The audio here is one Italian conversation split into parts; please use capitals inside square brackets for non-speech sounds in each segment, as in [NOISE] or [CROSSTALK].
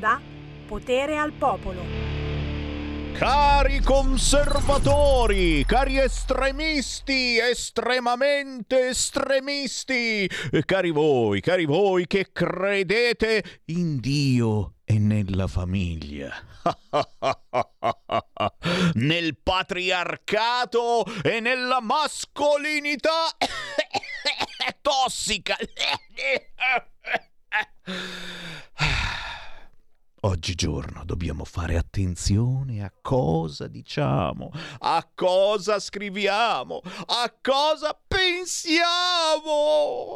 onda Potere al Popolo. Cari conservatori, cari estremisti, estremamente estremisti, cari voi, cari voi che credete in Dio e nella famiglia. [LAUGHS] Nel patriarcato e nella mascolinità [COUGHS] tossica. [LAUGHS] Oggigiorno dobbiamo fare attenzione a cosa diciamo, a cosa scriviamo, a cosa pensiamo.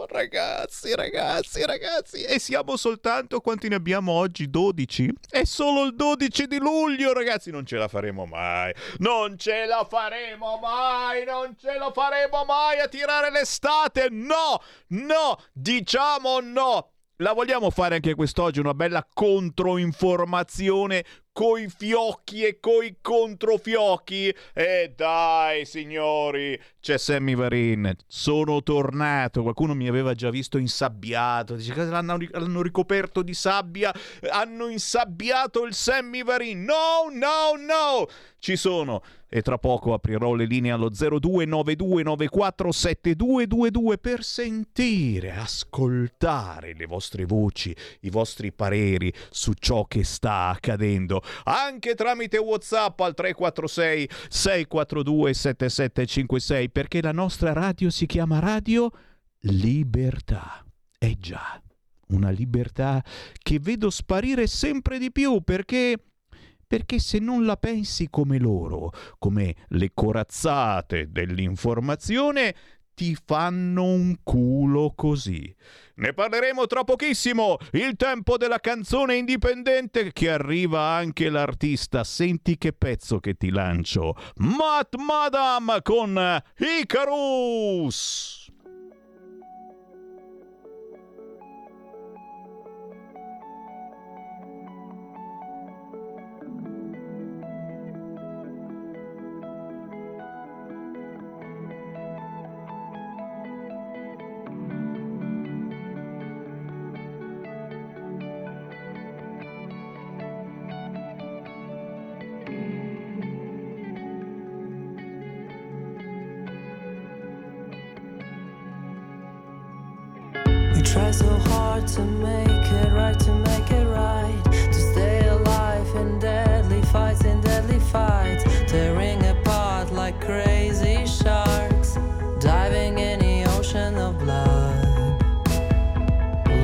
Ragazzi, ragazzi, ragazzi. E siamo soltanto quanti ne abbiamo oggi? 12? È solo il 12 di luglio, ragazzi. Non ce la faremo mai. Non ce la faremo mai. Non ce la faremo mai a tirare l'estate. No, no, diciamo no la vogliamo fare anche quest'oggi una bella controinformazione coi fiocchi e coi controfiocchi? E dai, signori, c'è Sammy Varin. Sono tornato. Qualcuno mi aveva già visto insabbiato. Dice che l'hanno, l'hanno ricoperto di sabbia. Hanno insabbiato il Sammy Varin. No, no, no. Ci sono. E tra poco aprirò le linee allo 0292947222 per sentire, ascoltare le vostre voci, i vostri pareri su ciò che sta accadendo anche tramite WhatsApp al 346 642 7756 perché la nostra radio si chiama Radio Libertà. Eh già, una libertà che vedo sparire sempre di più perché perché se non la pensi come loro, come le corazzate dell'informazione, ti fanno un culo così. Ne parleremo tra pochissimo. Il tempo della canzone indipendente che arriva anche l'artista. Senti che pezzo che ti lancio. Matt Madam con Icarus. So hard to make it right, to make it right. To stay alive in deadly fights, in deadly fights. Tearing apart like crazy sharks. Diving in the ocean of blood.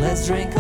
Let's drink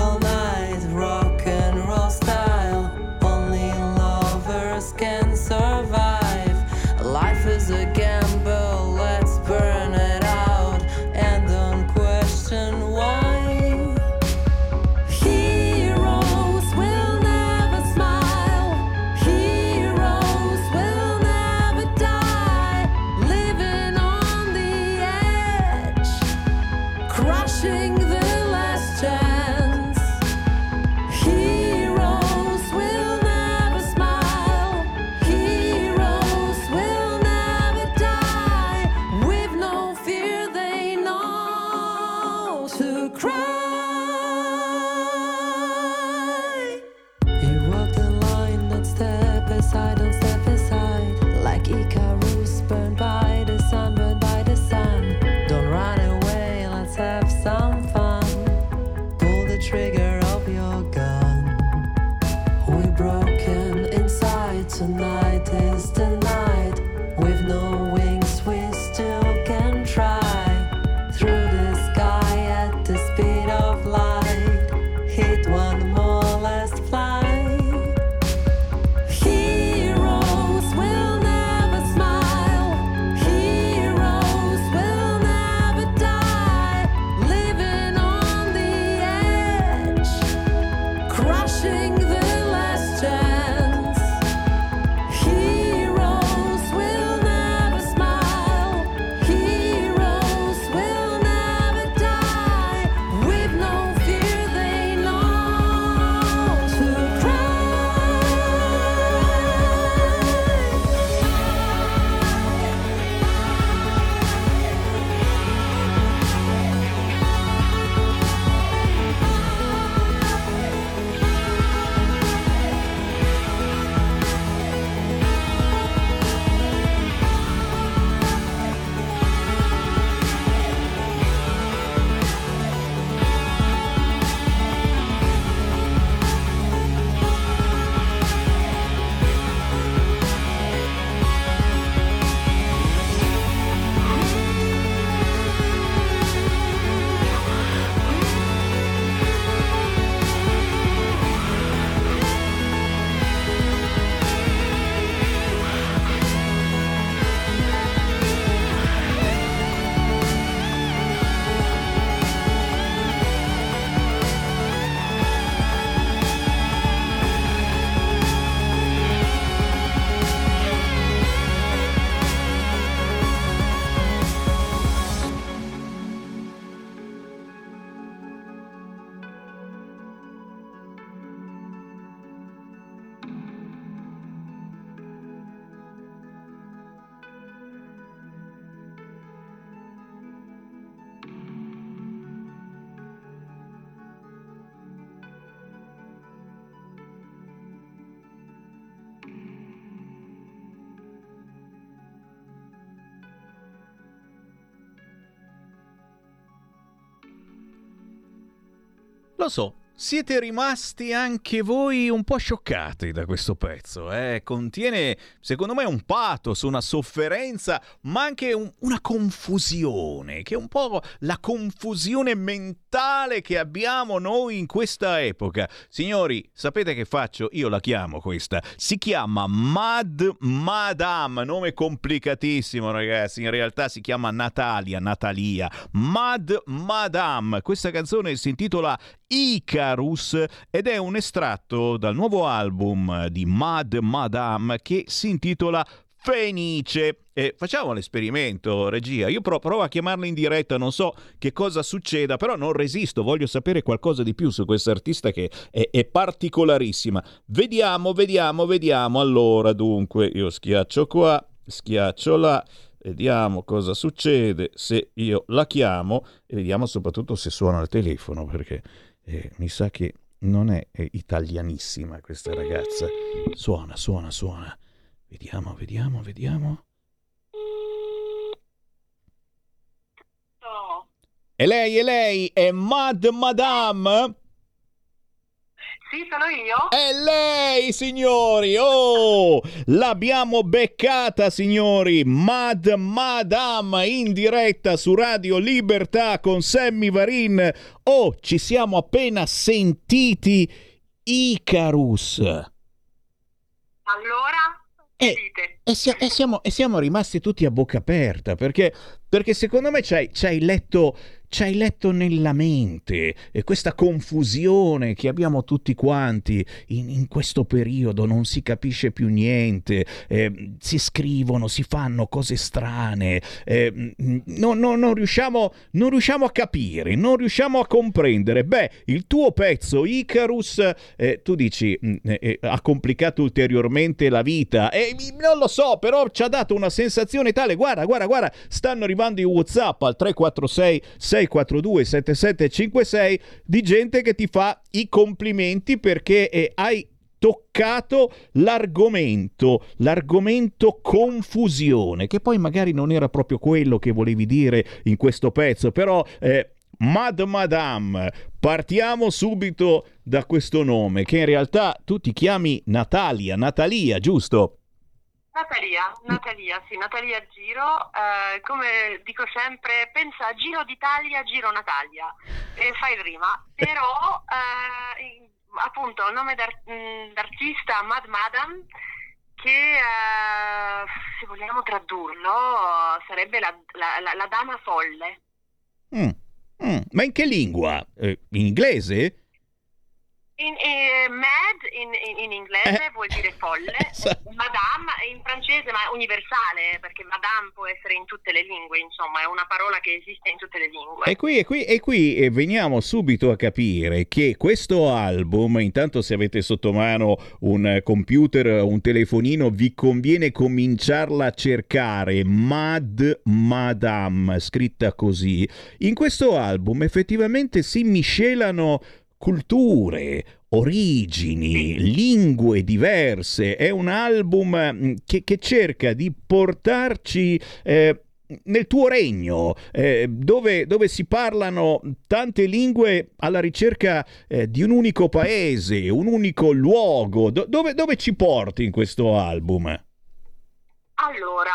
siete rimasti anche voi un po' scioccati da questo pezzo, eh? contiene secondo me un pathos, una sofferenza, ma anche un, una confusione, che è un po' la confusione mentale che abbiamo noi in questa epoca. Signori, sapete che faccio? Io la chiamo questa, si chiama Mad Madame, nome complicatissimo ragazzi, in realtà si chiama Natalia, Natalia, Mad Madame, questa canzone si intitola Icarus ed è un estratto dal nuovo album di Mad Madame che si intitola Fenice. E facciamo l'esperimento, regia. Io pro- provo a chiamarla in diretta, non so che cosa succeda, però non resisto, voglio sapere qualcosa di più su questa artista che è, è particolarissima. Vediamo, vediamo, vediamo. Allora, dunque, io schiaccio qua, schiaccio là. Vediamo cosa succede se io la chiamo e vediamo soprattutto se suona il telefono perché eh, mi sa che non è, è italianissima questa ragazza. Suona, suona, suona. Vediamo, vediamo, vediamo. E lei, e lei, è Mad Madame? Sì, sono io. È lei, signori! Oh! L'abbiamo beccata, signori! Mad Madame in diretta su Radio Libertà con Sammy Varin. Oh, ci siamo appena sentiti Icarus. Allora, Eh, dite. E, sia- e siamo, e siamo rimasti tutti a bocca aperta perché, perché secondo me ci hai, ci hai letto, ci hai letto nella mente e questa confusione che abbiamo tutti quanti in, in questo periodo, non si capisce più niente, eh, si scrivono, si fanno cose strane, eh, no- no- non, riusciamo, non riusciamo a capire, non riusciamo a comprendere. Beh, il tuo pezzo Icarus, eh, tu dici, mm, eh, eh, ha complicato ulteriormente la vita e non lo so, però ci ha dato una sensazione tale, guarda, guarda, guarda, stanno arrivando i WhatsApp al 346 642 7756 di gente che ti fa i complimenti perché eh, hai toccato l'argomento, l'argomento confusione, che poi magari non era proprio quello che volevi dire in questo pezzo, però eh, Mad Madame, partiamo subito da questo nome, che in realtà tu ti chiami Natalia, Natalia, giusto? Natalia, Natalia, sì, Natalia Giro. eh, come dico sempre, pensa a Giro d'Italia, Giro Natalia. E fai il rima. Però, eh, appunto, il nome d'ar- mh, d'artista Mad Madam, che eh, se vogliamo tradurlo, sarebbe la, la- la- la dama folle. Mm, mm, Ma in che lingua? Eh, in inglese? In, eh, mad in, in- in inglese Eh. vuol dire folle, [LAUGHS] Esatto. madame in francese ma è universale perché madame può essere in tutte le lingue, insomma è una parola che esiste in tutte le lingue. E qui, e qui, e qui eh, veniamo subito a capire che questo album, intanto se avete sotto mano un computer, un telefonino, vi conviene cominciarla a cercare Mad Madame, scritta così. In questo album effettivamente si miscelano culture, origini, lingue diverse. È un album mm, che, che cerca di portarci eh, nel tuo regno, eh, dove, dove si parlano tante lingue alla ricerca eh, di un unico paese, un unico luogo. Do- dove, dove ci porti in questo album? Allora,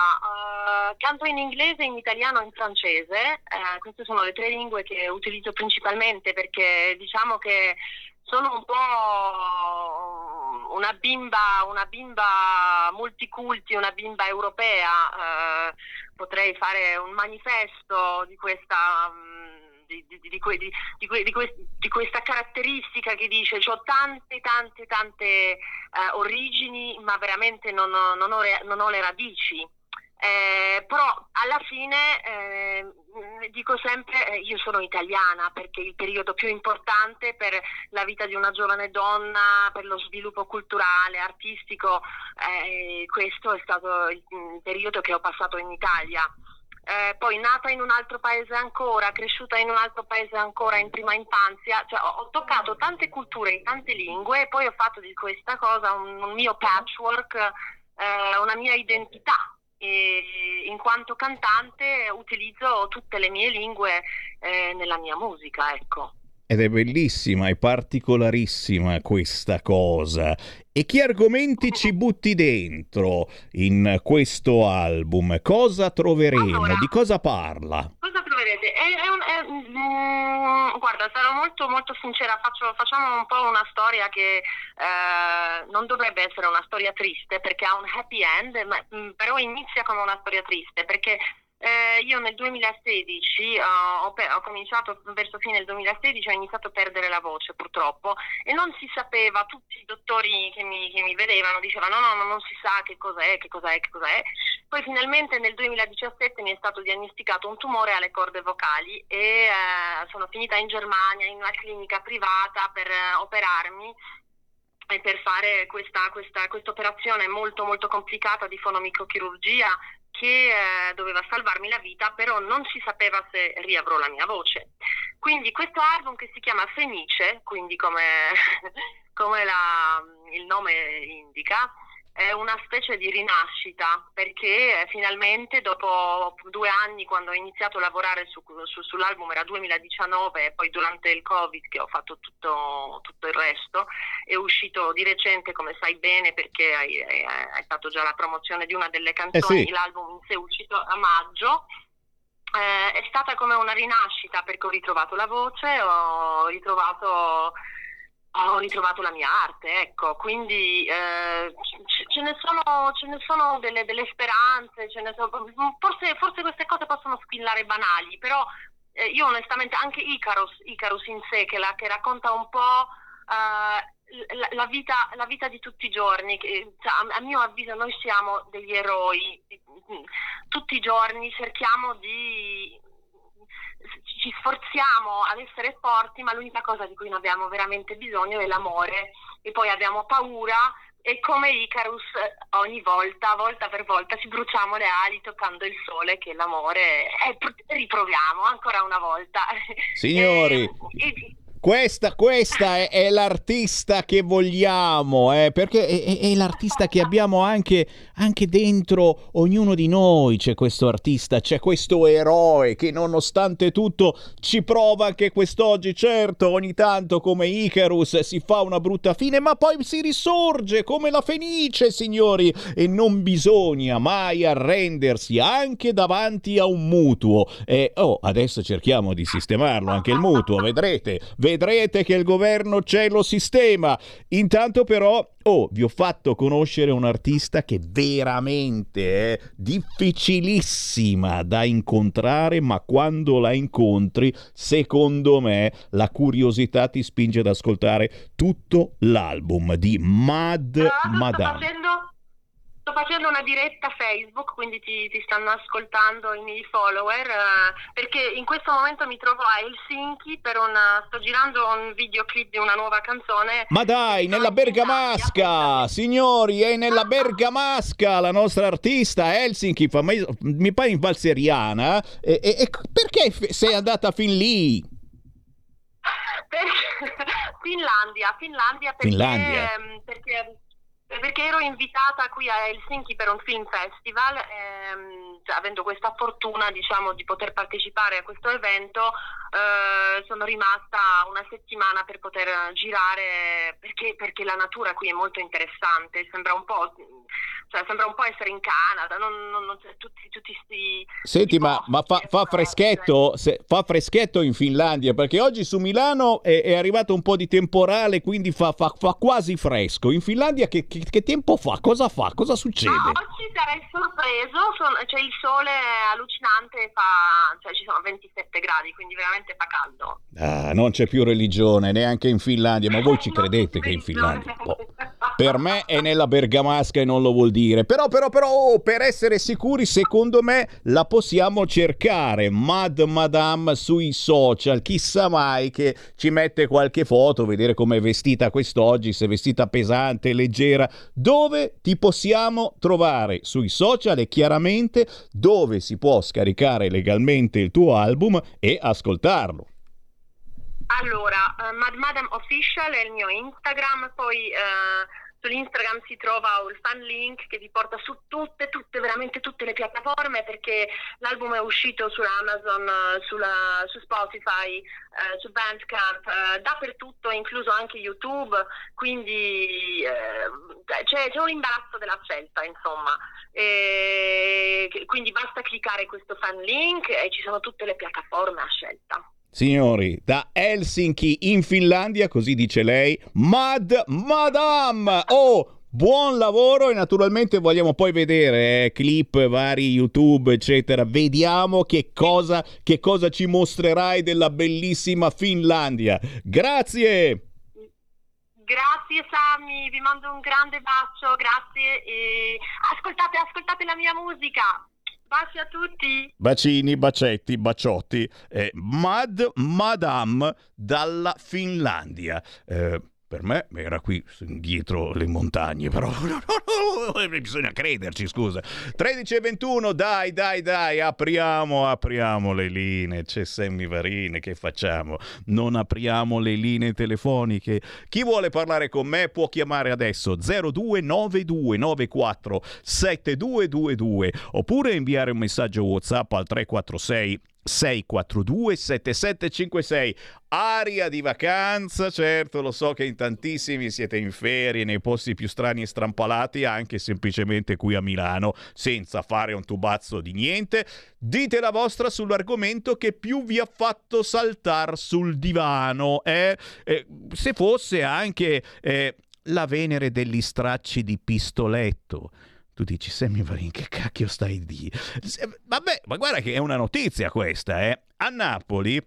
eh, canto in inglese, in italiano e in francese, eh, queste sono le tre lingue che utilizzo principalmente perché diciamo che sono un po' una bimba, una bimba multiculti, una bimba europea, eh, potrei fare un manifesto di questa... mm, Di, di- di que- que- di que- di questa caratteristica che dice ho tante tante tante eh, origini ma veramente non ho, non ho non ho le radici eh, però alla fine eh, dico sempre eh, io sono italiana perché il periodo più importante per la vita di una giovane donna, per lo sviluppo culturale, artistico, eh, questo è stato il, il periodo che ho passato in Italia. Eh, poi nata in un altro paese ancora, cresciuta in un altro paese ancora in prima infanzia, cioè ho, ho toccato tante culture in tante lingue e poi ho fatto di questa cosa un, un mio patchwork, eh, una mia identità. E in quanto cantante utilizzo tutte le mie lingue eh, nella mia musica, ecco. ed è bellissima, è particolarissima questa cosa. E che argomenti ci butti dentro in questo album? Cosa troveremo? Allora, Di cosa parla? Cosa troverete? È, è un- è- mm, guarda, sarò molto molto sincera, faccio- facciamo un po' una storia che eh, non dovrebbe essere una storia triste perché ha un happy end, ma- mm, però inizia come una storia triste perché eh, io nel 2016 eh, ho, ho cominciato verso fine del 2016 ho iniziato a perdere la voce purtroppo e non si sapeva, tutti i dottori che mi, che mi vedevano dicevano no, no, non si sa che cos'è, che cos'è, che cos'è. Poi finalmente nel 2017 mi è stato diagnosticato un tumore alle corde vocali e eh, sono finita in Germania in una clinica privata per eh, operarmi e per fare questa, questa operazione molto molto complicata di fonomicrochirurgia che eh, doveva salvarmi la vita, però non si sapeva se riavrò la mia voce. Quindi questo album che si chiama Fenice, quindi come, [LAUGHS] come la- il nome indica, è una specie di rinascita perché eh, finalmente dopo due anni quando ho iniziato a lavorare su- su- sull'album era 2019 e poi durante il covid che ho fatto tutto, tutto il resto è uscito di recente come sai bene perché hai fatto già la promozione di una delle canzoni sì. l'album in sé è uscito a maggio eh, è stata come una rinascita perché ho ritrovato la voce ho ritrovato ho ritrovato la mia arte, ecco, quindi eh, ce, ce ne sono, ce ne sono delle, delle speranze, ce ne sono- forse, forse queste cose possono squillare banali, però eh, io onestamente anche Icarus, Icarus in sé che, la- che racconta un po' eh, la, la vita, la vita di tutti i giorni, che, cioè, a, a mio avviso noi siamo degli eroi, tutti i giorni cerchiamo di ci sforziamo ad essere forti, ma l'unica cosa di cui non abbiamo veramente bisogno è l'amore e poi abbiamo paura e come Icarus ogni volta, volta per volta, ci bruciamo le ali toccando il sole che è l'amore e pr- riproviamo ancora una volta. [LAUGHS] Signori, E- e- Questa, questa è, è l'artista che vogliamo, eh, perché è- è l'artista che abbiamo anche, anche dentro ognuno di noi. C'è questo artista, c'è questo eroe che nonostante tutto ci prova anche quest'oggi. Certo, ogni tanto come Icarus si fa una brutta fine, ma poi si risorge come la Fenice, signori. E non bisogna mai arrendersi anche davanti a un mutuo. E oh, adesso cerchiamo di sistemarlo anche il mutuo, vedrete, vedrete che il governo c'è lo sistema. Intanto però Oh, vi ho fatto conoscere un'artista che veramente è difficilissima da incontrare, ma quando la incontri, secondo me, la curiosità ti spinge ad ascoltare tutto l'album di Mad sto Madame. Sto facendo una diretta Facebook, quindi ti, ti stanno ascoltando i miei follower, eh, perché in questo momento mi trovo a Helsinki per una, sto girando un videoclip di una nuova canzone. Ma dai, nella Bergamasca, signori, è nella Bergamasca la nostra artista Helsinki, mi pare in valseriana. E, e- e perché sei andata fin lì? [LAUGHS] Per- Finlandia, Finlandia perché, Finlandia. ehm, perché, perché ero invitata qui a Helsinki per un film festival, ehm, cioè, avendo questa fortuna diciamo di poter partecipare a questo evento, eh, sono rimasta una settimana per poter girare perché, perché la natura qui è molto interessante, sembra un po', cioè, sembra un po' essere in Canada, non, non, non- cioè, tutti, tutti sti, Senti, ma, ma fa, fa freschetto, se- fa freschetto in Finlandia perché oggi su Milano è, è arrivato un po' di temporale, quindi fa, fa- fa quasi fresco. In Finlandia che, che- che tempo fa? Cosa fa? Cosa succede? No, oggi sarei sorpreso, son- cioè il sole allucinante, fa, cioè ci sono 27 gradi, quindi veramente fa caldo. Ah, non c'è più religione neanche in Finlandia, ma voi ci [LAUGHS] credete che in. Finlandia? Boh. Per me è nella Bergamasca e non lo vuol dire. Però, però, però, oh, per essere sicuri, secondo me la possiamo cercare. Mad Madame sui social. Chissà mai che ci mette qualche foto, vedere com'è vestita quest'oggi, se è vestita pesante, leggera. Dove ti possiamo trovare? Sui social e chiaramente dove si può scaricare legalmente il tuo album e ascoltarlo. Allora, eh, Mad Madam Official è il mio Instagram, poi eh, su Instagram si trova il fan link che vi porta su tutte, tutte, veramente tutte le piattaforme perché l'album è uscito su Amazon, sulla, su Spotify, eh, su Bandcamp, eh, dappertutto, incluso anche YouTube, quindi eh, c'è, c'è, un imbarazzo della scelta, insomma. E, quindi basta cliccare questo fan link e ci sono tutte le piattaforme a scelta. Signori, da Helsinki in Finlandia, così dice lei, Mad Madame! Oh, buon lavoro e naturalmente vogliamo poi vedere eh, clip vari YouTube eccetera. Vediamo che cosa, che cosa ci mostrerai della bellissima Finlandia. Grazie! Grazie Sammy, vi mando un grande bacio, grazie. E ascoltate, ascoltate la mia musica. Baci a tutti. Bacini, bacetti, baciotti. Eh, Mad Madame dalla Finlandia. Eh, per me era qui dietro le montagne, però no, [LAUGHS] bisogna crederci, scusa. 13 e 21, dai, dai, dai, apriamo, apriamo le linee. C'è Sammy Varine, che facciamo? Non apriamo le linee telefoniche. Chi vuole parlare con me può chiamare adesso 029294 7222 oppure inviare un messaggio WhatsApp al 346 642 7756 aria di vacanza certo lo so che in tantissimi siete in ferie nei posti più strani e strampalati anche semplicemente qui a Milano senza fare un tubazzo di niente. Dite la vostra sull'argomento che più vi ha fatto saltare sul divano eh? Eh, se fosse anche eh, la Venere degli stracci di pistoletto tu dici, Sammy Varin, che cacchio stai di? Vabbè, ma guarda che è una notizia questa, eh? A Napoli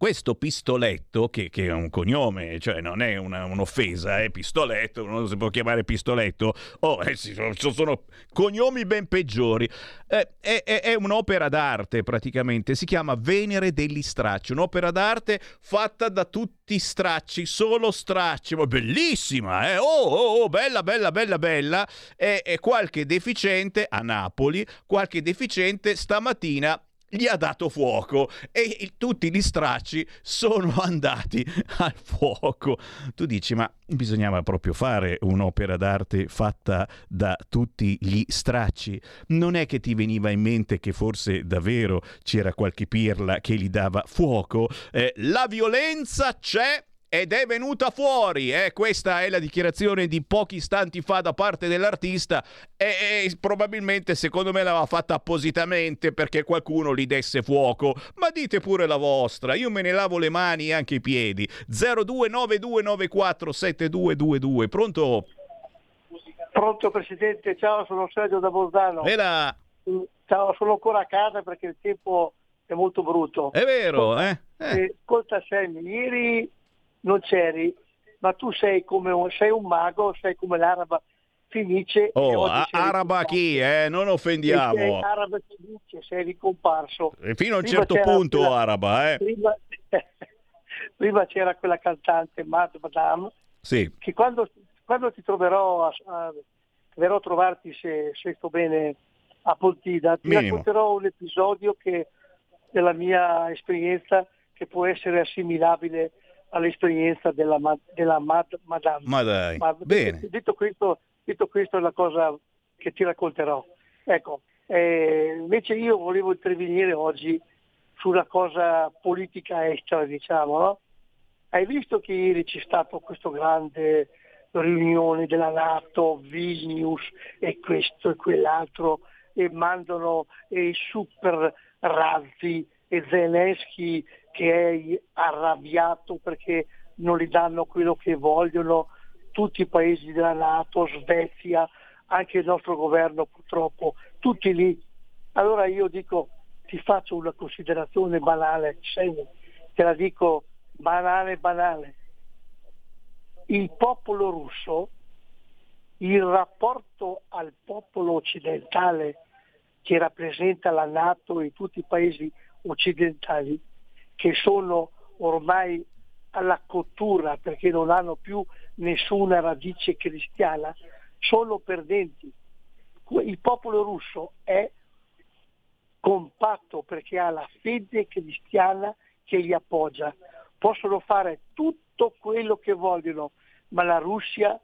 questo pistoletto, che, che, è un cognome, cioè non è una, un'offesa, è pistoletto, non si può chiamare pistoletto, oh, eh, ci sono cognomi ben peggiori, eh, è, è, è, un'opera d'arte praticamente, si chiama Venere degli stracci, un'opera d'arte fatta da tutti stracci, solo stracci, ma bellissima, eh? oh, oh, oh, bella, bella, bella, bella, e, e qualche deficiente a Napoli, qualche deficiente stamattina gli ha dato fuoco e tutti gli stracci sono [LAUGHS] andati al fuoco. Tu dici, ma bisognava proprio fare un'opera d'arte fatta da tutti gli stracci? Non è che ti veniva in mente che forse davvero c'era qualche pirla che gli dava fuoco? Eh, la violenza c'è ed è venuta fuori. Eh? Questa è la dichiarazione di pochi istanti fa da parte dell'artista e, e probabilmente secondo me l'aveva fatta appositamente perché qualcuno gli desse fuoco. Ma dite pure la vostra, io me ne lavo le mani e anche i piedi. 0292947222. Pronto? Pronto Presidente, ciao, sono Sergio da Bolzano. Vela. Ciao, sono ancora a casa perché il tempo è molto brutto. È vero, eh? eh. Ascolta Sammy, ieri non c'eri, ma tu sei come un, sei un mago, sei come l'araba finisce. Oh, a- araba chi, eh? Non offendiamo. Sei araba finisce, sei ricomparso. E fino a un certo punto quella, araba, eh? Prima, [LAUGHS] prima, c'era quella cantante Mad Madame, sì. che quando, quando ti troverò a, a, verrò a trovarti se, se sto bene a Pontida, ti Minimo. racconterò un episodio che della mia esperienza che può essere assimilabile all'esperienza della, della Mad, Madame. Ma dai, Ma, bene. Detto questo, detto questo è la cosa che ti racconterò. Ecco, eh, invece io volevo intervenire oggi sulla cosa politica estera, diciamo, no? Hai visto che ieri c'è stato questo grande riunione della Nato, Vilnius e questo e quell'altro e mandano i super razzi e Zelensky che è arrabbiato perché non gli danno quello che vogliono tutti i paesi della Nato, Svezia, anche il nostro governo purtroppo, tutti lì. Allora io dico, ti faccio una considerazione banale, te la dico banale, banale. Il popolo russo, il rapporto al popolo occidentale che rappresenta la Nato e tutti i paesi occidentali, che sono ormai alla cottura perché non hanno più nessuna radice cristiana, sono perdenti. Il popolo russo è compatto perché ha la fede cristiana che li appoggia. Possono fare tutto quello che vogliono, ma la Russia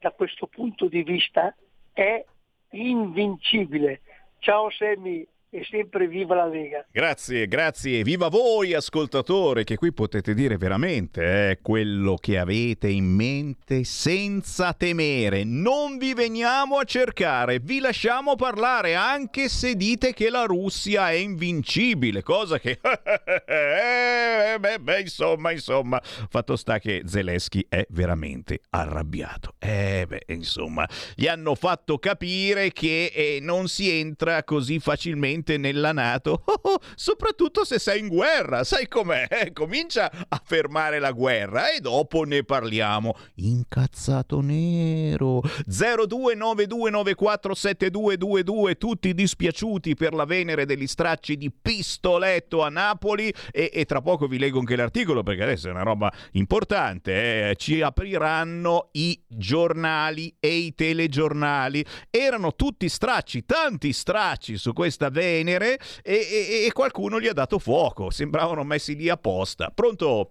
da questo punto di vista è invincibile. Ciao Semmi, e sempre viva la Lega. Grazie, grazie. Viva voi ascoltatore che qui potete dire veramente eh, quello che avete in mente senza temere. Non vi veniamo a cercare, vi lasciamo parlare anche se dite che la Russia è invincibile, cosa che... [LAUGHS] eh, beh, beh, insomma, insomma, fatto sta che Zelensky è veramente arrabbiato. Eh, beh, insomma, gli hanno fatto capire che eh, non si entra così facilmente veramente nella Nato, [LAUGHS] oh, oh, soprattutto se sei in guerra, sai com'è? Eh, comincia a fermare la guerra e dopo ne parliamo. Incazzato nero. 0292947222, tutti dispiaciuti per la Venere degli stracci di pistoletto a Napoli e, e tra poco vi leggo anche l'articolo perché adesso è una roba importante, eh. ci apriranno i giornali e i telegiornali. Erano tutti stracci, tanti stracci su questa Venere Venere e, e, e qualcuno gli ha dato fuoco, sembravano messi lì apposta. Pronto?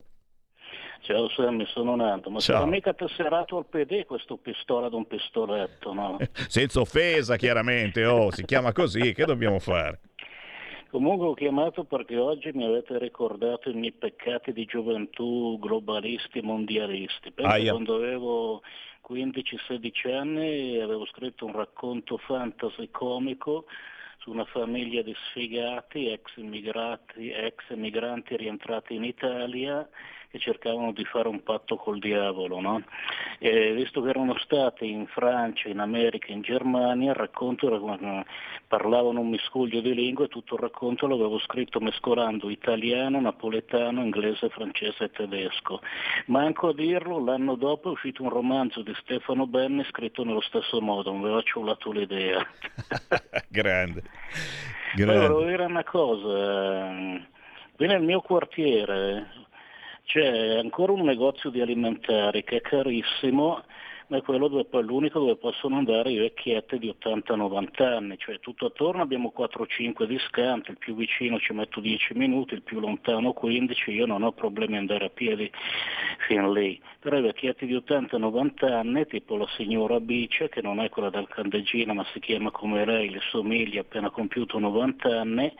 Ciao Sammy, sono Nando, ma Ciao. sarà mica tesserato al PD questo pistola d'un pistoletto, no? Senza offesa, chiaramente, oh, si chiama così, che dobbiamo fare? Comunque ho chiamato perché oggi mi avete ricordato i miei peccati di gioventù globalisti e mondialisti. Penso quando avevo 15-16 anni avevo scritto un racconto fantasy comico su una famiglia di sfigati, ex immigrati, ex migranti rientrati in Italia che cercavano di fare un patto col diavolo. No? Visto che erano stati in Francia, in America, in Germania, il racconto era, parlavano un miscuglio di lingue e tutto il racconto l'avevo scritto mescolando italiano, napoletano, inglese, francese e tedesco. Manco a dirlo, l'anno dopo è uscito un romanzo di Stefano Benni scritto nello stesso modo, mi aveva ciullato l'idea. [LAUGHS] Grande. Grande. Allora, volevo dire una cosa, qui nel mio quartiere c'è ancora un negozio di alimentari che è carissimo, ma è quello dove poi l'unico dove possono andare i vecchietti di 80-90 anni, cioè tutto attorno abbiamo 4-5 discanti, il più vicino ci metto 10 minuti, il più lontano 15, io non ho problemi ad andare a piedi fin lì, però i vecchietti di 80-90 anni, tipo la signora Bice, che non è quella del Candeggina ma si chiama come lei, le somiglia, appena compiuto 90 anni,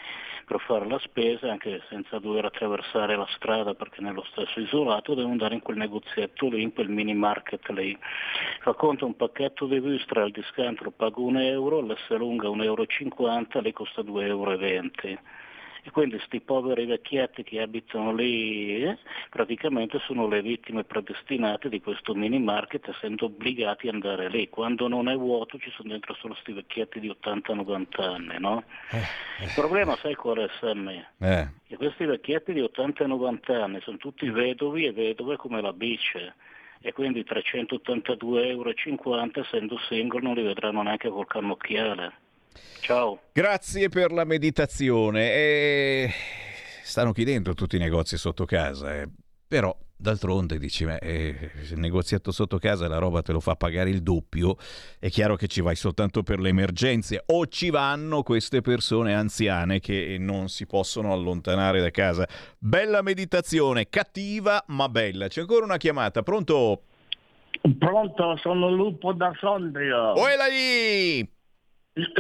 per fare la spesa, anche senza dover attraversare la strada perché nello stesso isolato, devo andare in quel negozietto lì, in quel mini market lì. Fa conto un pacchetto di Vystra al discount pago un euro, l'S lunga 1,50 euro, lì costa 2,20 euro e quindi questi poveri vecchietti che abitano lì eh, praticamente sono le vittime predestinate di questo mini market essendo obbligati ad andare lì. Quando non è vuoto ci sono dentro solo questi vecchietti di 80-90 anni, no? Eh, eh. Il problema sai qual è Sam? Eh. Che questi vecchietti di 80-90 anni sono tutti vedovi e vedove come la bice e quindi 382,50 euro essendo single non li vedranno neanche col cannocchiale. Ciao. Grazie per la meditazione. E... Stanno chiudendo tutti i negozi sotto casa, eh. però d'altronde dici, beh, eh, il negozietto sotto casa la roba te lo fa pagare il doppio, è chiaro che ci vai soltanto per le emergenze o ci vanno queste persone anziane che non si possono allontanare da casa. Bella meditazione, cattiva ma bella. C'è ancora una chiamata, pronto? Pronto, sono Lupo da Sondrio. Uela lì!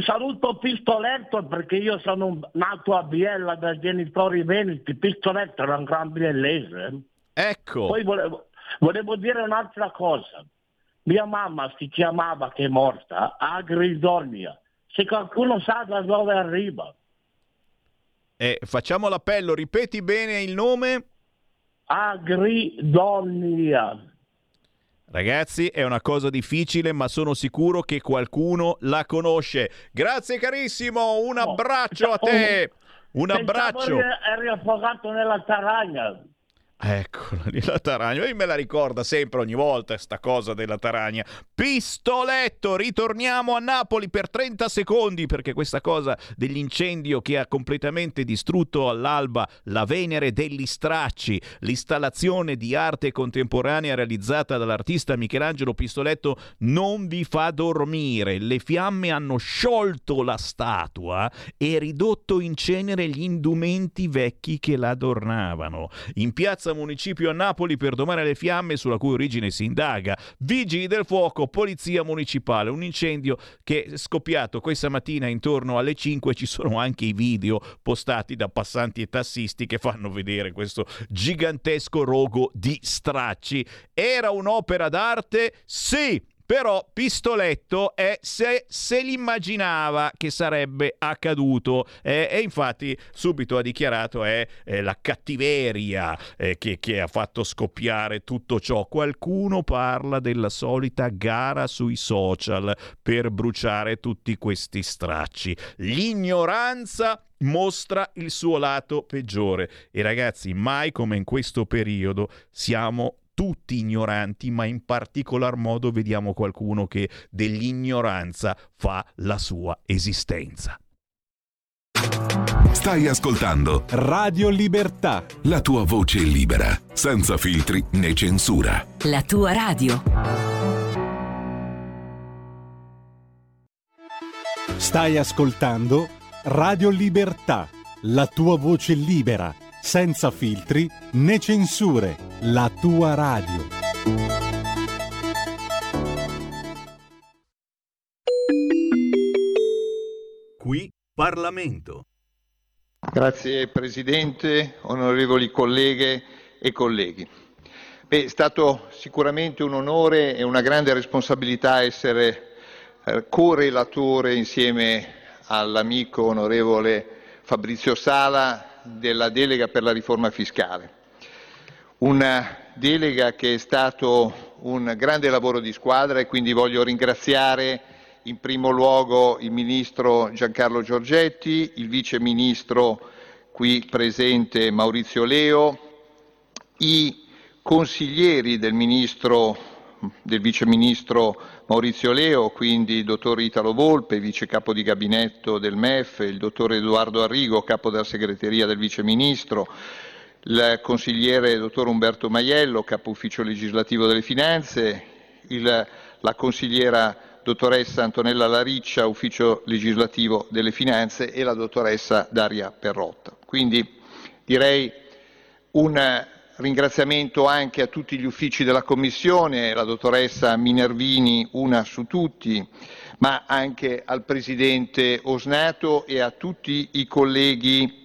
Saluto Pistoletto perché io sono nato a Biella da genitori veneti, Pistoletto era un gran biellese. Ecco. Poi volevo, volevo, dire un'altra cosa. Mia mamma si chiamava, che è morta, Agridonia. Se qualcuno sa da dove arriva. Eh, facciamo l'appello, ripeti bene il nome. Agridonia. Ragazzi, è una cosa difficile, ma sono sicuro che qualcuno la conosce. Grazie carissimo, un abbraccio a te. Un abbraccio. Eri affogato nella taragna. Eccola lì la taragna, lui me la ricorda sempre ogni volta sta cosa della taragna. Pistoletto, ritorniamo a Napoli per 30 secondi perché questa cosa dell'incendio che ha completamente distrutto all'alba la Venere degli Stracci, l'installazione di arte contemporanea realizzata dall'artista Michelangelo Pistoletto non vi fa dormire. Le fiamme hanno sciolto la statua e ridotto in cenere gli indumenti vecchi che la adornavano. In piazza Piazza Municipio a Napoli per domare le fiamme sulla cui origine si indaga. Vigili del fuoco, polizia municipale. Un incendio che è scoppiato questa mattina intorno alle 5. Ci sono anche i video postati da passanti e tassisti che fanno vedere questo gigantesco rogo di stracci. Era un'opera d'arte? Sì! Però Pistoletto è se, se l'immaginava che sarebbe accaduto eh, e infatti subito ha dichiarato è, è la cattiveria eh, che, che ha fatto scoppiare tutto ciò. Qualcuno parla della solita gara sui social per bruciare tutti questi stracci. L'ignoranza mostra il suo lato peggiore e ragazzi mai come in questo periodo siamo tutti ignoranti, ma in particolar modo vediamo qualcuno che dell'ignoranza fa la sua esistenza. Stai ascoltando Radio Libertà. La tua voce libera, senza filtri né censura. La tua radio. Stai ascoltando Radio Libertà. La tua voce libera senza filtri né censure, la tua radio. Qui Parlamento. Grazie Presidente, onorevoli colleghe e colleghi. Beh, è stato sicuramente un onore e una grande responsabilità essere eh, co-relatore insieme all'amico onorevole Fabrizio Sala della delega per la riforma fiscale. Una delega che è stato un grande lavoro di squadra e quindi voglio ringraziare in primo luogo il Ministro Giancarlo Giorgetti, il Vice Ministro qui presente Maurizio Leo, i consiglieri del Ministro del Vice Ministro Maurizio Leo, quindi il dottor Italo Volpe, vice capo di gabinetto del MEF, il dottor Edoardo Arrigo, capo della segreteria del Vice Ministro, il consigliere dottor Umberto Maiello, capo ufficio legislativo delle finanze, il, la consigliera dottoressa Antonella Lariccia, ufficio legislativo delle finanze e la dottoressa Daria Perrotta. Quindi direi un ringraziamento anche a tutti gli uffici della Commissione, la dottoressa Minervini, una su tutti, ma anche al Presidente Osnato e a tutti i colleghi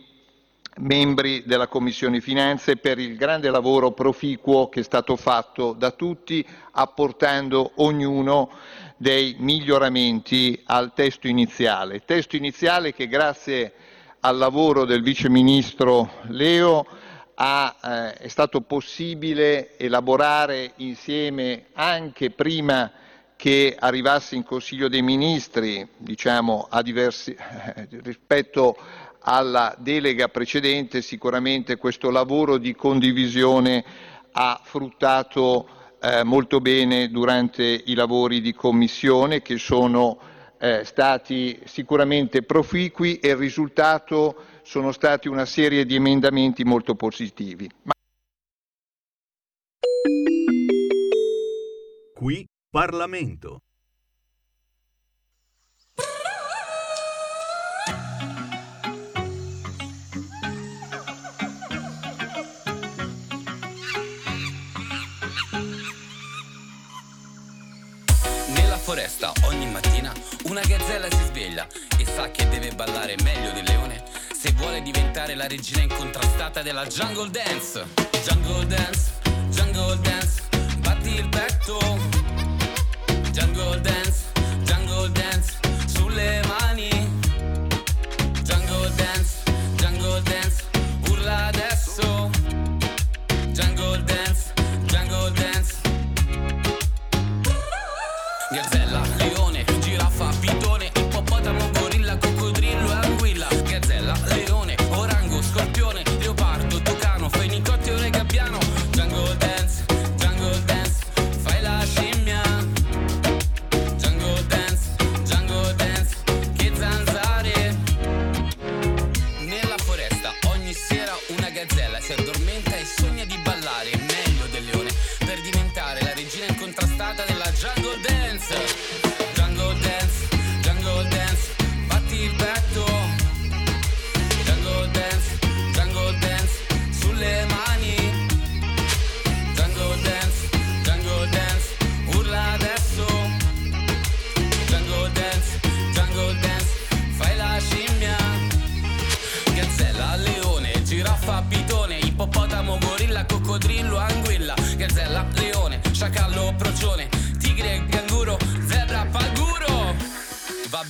membri della Commissione Finanze per il grande lavoro proficuo che è stato fatto da tutti, apportando ognuno dei miglioramenti al testo iniziale. Testo iniziale che grazie al lavoro del Vice Ministro Leo ha, eh, è stato possibile elaborare insieme anche prima che arrivasse in Consiglio dei Ministri, diciamo, diversi, eh, [LAUGHS] rispetto alla delega precedente, sicuramente questo lavoro di condivisione ha fruttato eh, molto bene durante i lavori di Commissione che sono eh, stati sicuramente proficui e il risultato sono stati una serie di emendamenti molto positivi. Ma... Qui Parlamento. Nella foresta ogni mattina una gazzella si sveglia e sa che deve ballare meglio del leone se vuole diventare la regina incontrastata della jungle dance. Jungle dance, jungle dance, batti il petto. Jungle dance, jungle dance, sulle mani.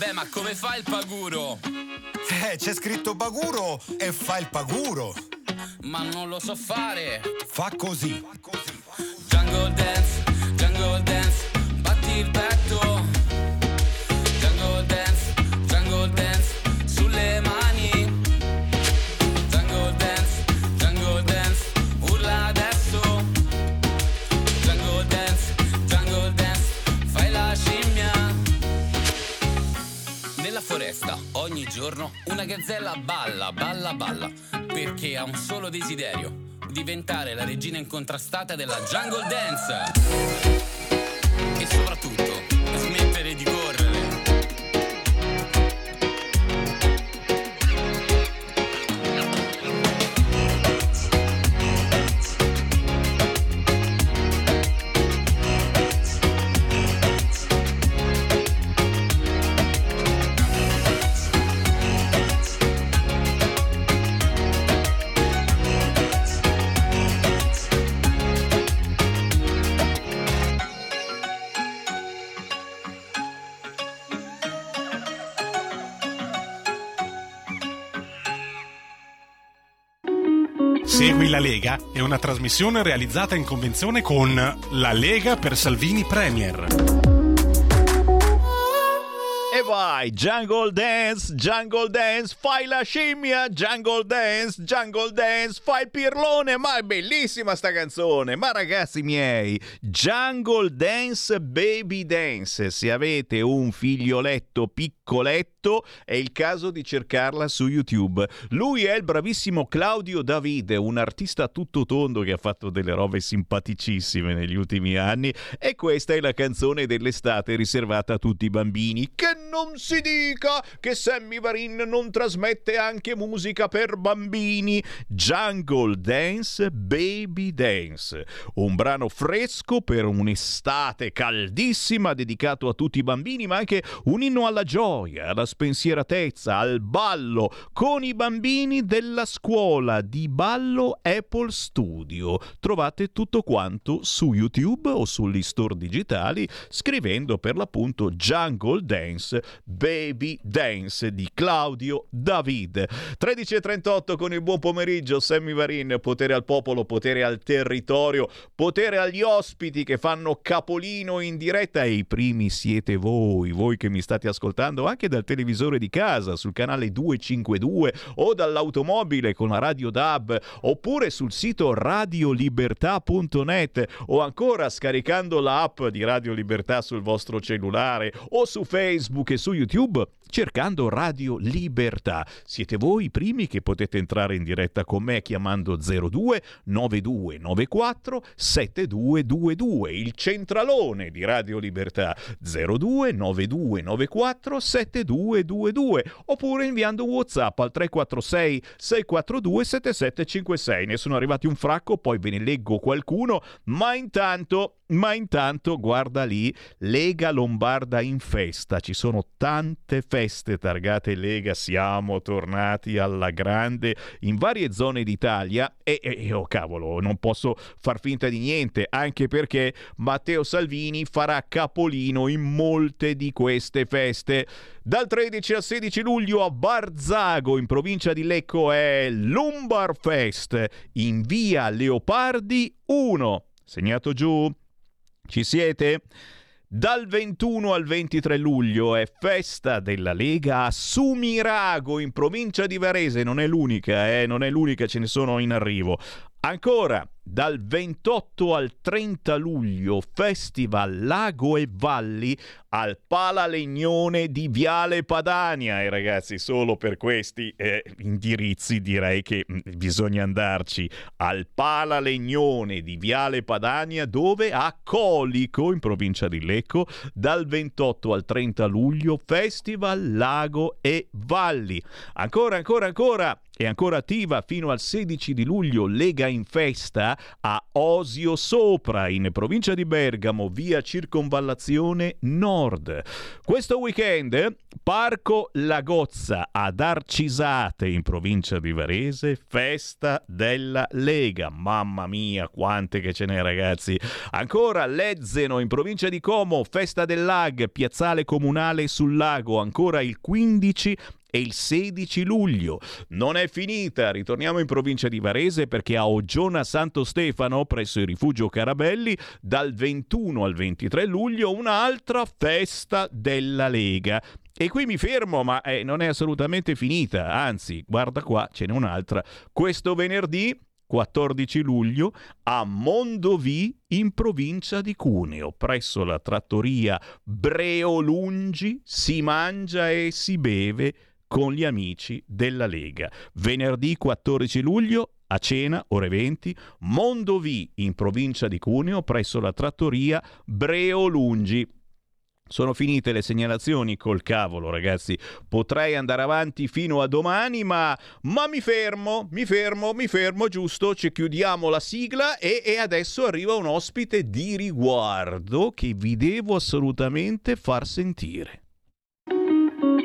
Vabbè, ma come fa il paguro? Eh, c'è scritto baguro e fa il paguro. Ma non lo so fare. Fa così. Jungle dance, jungle dance, batti il petto. Jungle dance, gazzella balla, balla, balla, perché ha un solo desiderio, diventare la regina incontrastata della jungle dance. E soprattutto, una trasmissione realizzata in convenzione con La Lega per Salvini Premier. E vai, Jungle Dance, Jungle Dance, fai la scimmia, Jungle Dance, Jungle Dance, fai il pirlone, ma è bellissima sta canzone, ma ragazzi miei, Jungle Dance Baby Dance, se avete un figlioletto piccoletto è il caso di cercarla su YouTube. Lui è il bravissimo Claudio Davide, un artista tutto tondo che ha fatto delle robe simpaticissime negli ultimi anni e questa è la canzone dell'estate riservata a tutti i bambini. Che non si dica che Sammy Varin non trasmette anche musica per bambini. Jungle Dance Baby Dance, un brano fresco per un'estate caldissima dedicato a tutti i bambini, ma anche un inno alla gioia, alla spensieratezza, al ballo con i bambini della scuola di ballo Apple Studio. Trovate tutto quanto su YouTube o sugli store digitali scrivendo per l'appunto Jungle Dance Baby Dance di Claudio David. 13.38 con il buon pomeriggio, Sammy Varin, potere al popolo, potere al territorio, potere agli ospiti che fanno capolino in diretta e i primi siete voi, voi che mi state ascoltando anche dal televisore di casa sul canale 252 o dall'automobile con la radio DAB oppure sul sito radiolibertà.net o ancora scaricando l'app di Radio Libertà sul vostro cellulare o su Facebook e su YouTube cercando Radio Libertà. Siete voi i primi che potete entrare in diretta con me chiamando 02 9294 7222, il centralone di Radio Libertà 02 9294 7222 oppure inviando WhatsApp al 346 642 7756. Ne sono arrivati un fracco, poi ve ne leggo qualcuno, ma intanto ma intanto guarda lì, Lega Lombarda in festa, ci sono tante feste targate Lega, siamo tornati alla grande in varie zone d'Italia e, e oh cavolo, non posso far finta di niente, anche perché Matteo Salvini farà capolino in molte di queste feste. Dal 13 al 16 luglio a Barzago, in provincia di Lecco, è Lumbar Fest in via Leopardi 1. Segnato giù? Ci siete? Dal 21 al 23 luglio è festa della Lega a Sumirago in provincia di Varese, non è l'unica, eh? non è l'unica, ce ne sono in arrivo. Ancora, dal 28 al 30 luglio, Festival Lago e Valli al Pala Legnone di Viale Padania. E ragazzi, solo per questi eh, indirizzi direi che mh, bisogna andarci al Pala Legnone di Viale Padania, dove a Colico, in provincia di Lecco, dal 28 al 30 luglio, Festival Lago e Valli. Ancora, ancora, ancora, È ancora attiva fino al 16 di luglio Lega in festa a Osio Sopra, in provincia di Bergamo, via Circonvallazione Nord. Questo weekend Parco Lagozza ad Arcisate, in provincia di Varese, festa della Lega. Mamma mia, quante che ce n'è ragazzi. Ancora Lezzeno, in provincia di Como, festa del Lag, piazzale comunale sul lago. Ancora il 15 e il 16 luglio. Non è finita, ritorniamo in provincia di Varese perché a Oggiona Santo Stefano, presso il rifugio Carabelli, dal 21 al 23 luglio un'altra festa della Lega. E qui mi fermo, ma eh, non è assolutamente finita, anzi, guarda qua, ce n'è un'altra. Questo venerdì 14 luglio a Mondovì in provincia di Cuneo, presso la trattoria Breolungi si mangia e si beve con gli amici della Lega. Venerdì 14 luglio a cena, ore 20, Mondovì in provincia di Cuneo, presso la trattoria Breolungi. Sono finite le segnalazioni col cavolo, ragazzi. Potrei andare avanti fino a domani, ma, ma mi fermo, mi fermo, mi fermo, giusto? Ci chiudiamo la sigla e, e adesso arriva un ospite di riguardo che vi devo assolutamente far sentire.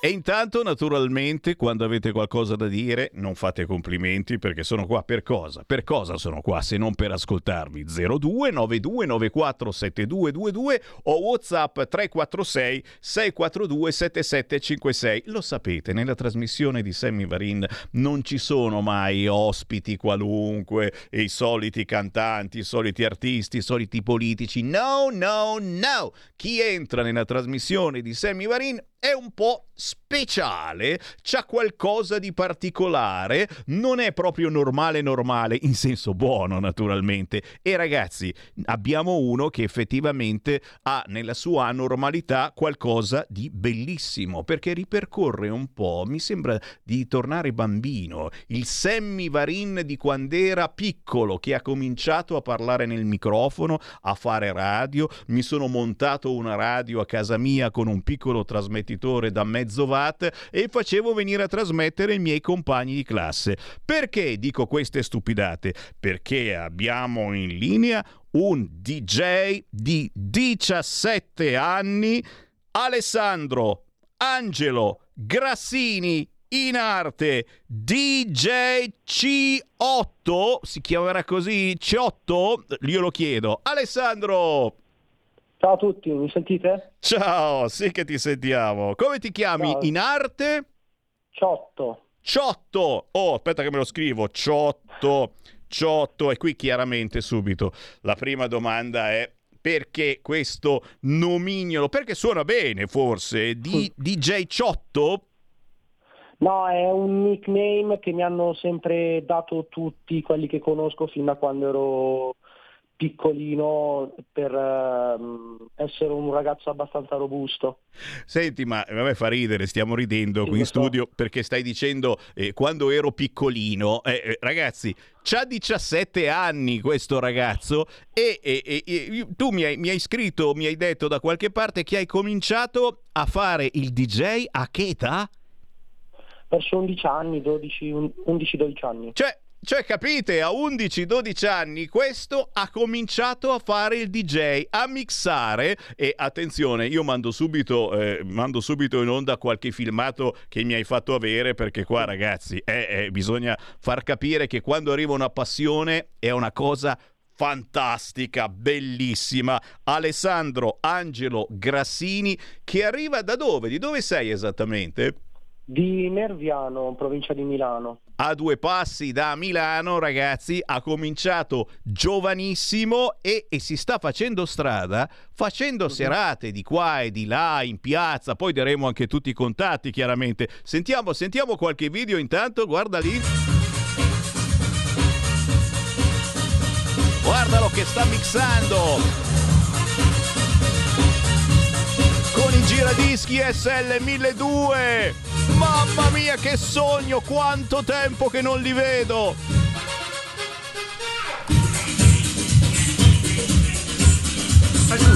E intanto, naturalmente, quando avete qualcosa da dire, non fate complimenti perché sono qua per cosa? Per cosa sono qua se non per ascoltarmi? 0292947222 o WhatsApp 346 642 7756. Lo sapete, nella trasmissione di Sammy Varin non ci sono mai ospiti qualunque, i soliti cantanti, i soliti artisti, i soliti politici. No, no, no! Chi entra nella trasmissione di Sammy Varin è un po' speciale, c'ha qualcosa di particolare, non è proprio normale normale, in senso buono naturalmente. E ragazzi, abbiamo uno che effettivamente ha nella sua anormalità qualcosa di bellissimo, perché ripercorre un po', mi sembra di tornare bambino, il Sammy Varin di quando era piccolo, che ha cominciato a parlare nel microfono, a fare radio, mi sono montato una radio a casa mia con un piccolo trasmettitore trasmettitore da mezzo watt e facevo venire a trasmettere i miei compagni di classe. Perché dico queste stupidate? Perché abbiamo in linea un DJ di 17 anni, Alessandro Angelo Grassini in arte. DJ C8 si chiamerà così? C8 io lo chiedo. Alessandro Ciao a tutti, mi sentite? Ciao, sì che ti sentiamo. Come ti chiami Ciao. in arte? Ciotto. Ciotto. Oh, aspetta che me lo scrivo. Ciotto. Ciotto. E qui chiaramente subito la prima domanda è perché questo nomignolo? Perché suona bene forse? Di DJ Ciotto? No, è un nickname che mi hanno sempre dato tutti quelli che conosco fin da quando ero piccolino per ehm, essere un ragazzo abbastanza robusto. Senti, ma a me fa ridere, stiamo ridendo Sì, qui in lo so. studio perché stai dicendo eh, quando ero piccolino. Eh, eh, ragazzi, c'ha 17 anni questo ragazzo e, e- e- tu mi hai, mi hai scritto, mi hai detto da qualche parte che hai cominciato a fare il DJ a che età? Verso 11 anni, 12, un- 11-12 anni. Cioè, cioè, capite, a 11-12 anni questo ha cominciato a fare il DJ, a mixare e attenzione, io mando subito, eh, mando subito in onda qualche filmato che mi hai fatto avere perché qua ragazzi eh, eh, bisogna far capire che quando arriva una passione è una cosa fantastica, bellissima. Alessandro Angelo Grassini che arriva da dove? Di dove sei esattamente? Di Nerviano, provincia di Milano. A due passi da Milano, ragazzi, ha cominciato giovanissimo e, e si sta facendo strada, facendo serate di qua e di là, in piazza, poi daremo anche tutti i contatti, chiaramente. Sentiamo, sentiamo qualche video intanto, guarda lì. Guardalo che sta mixando! Giradischi SL 1200. Mamma mia che sogno, quanto tempo che non li vedo.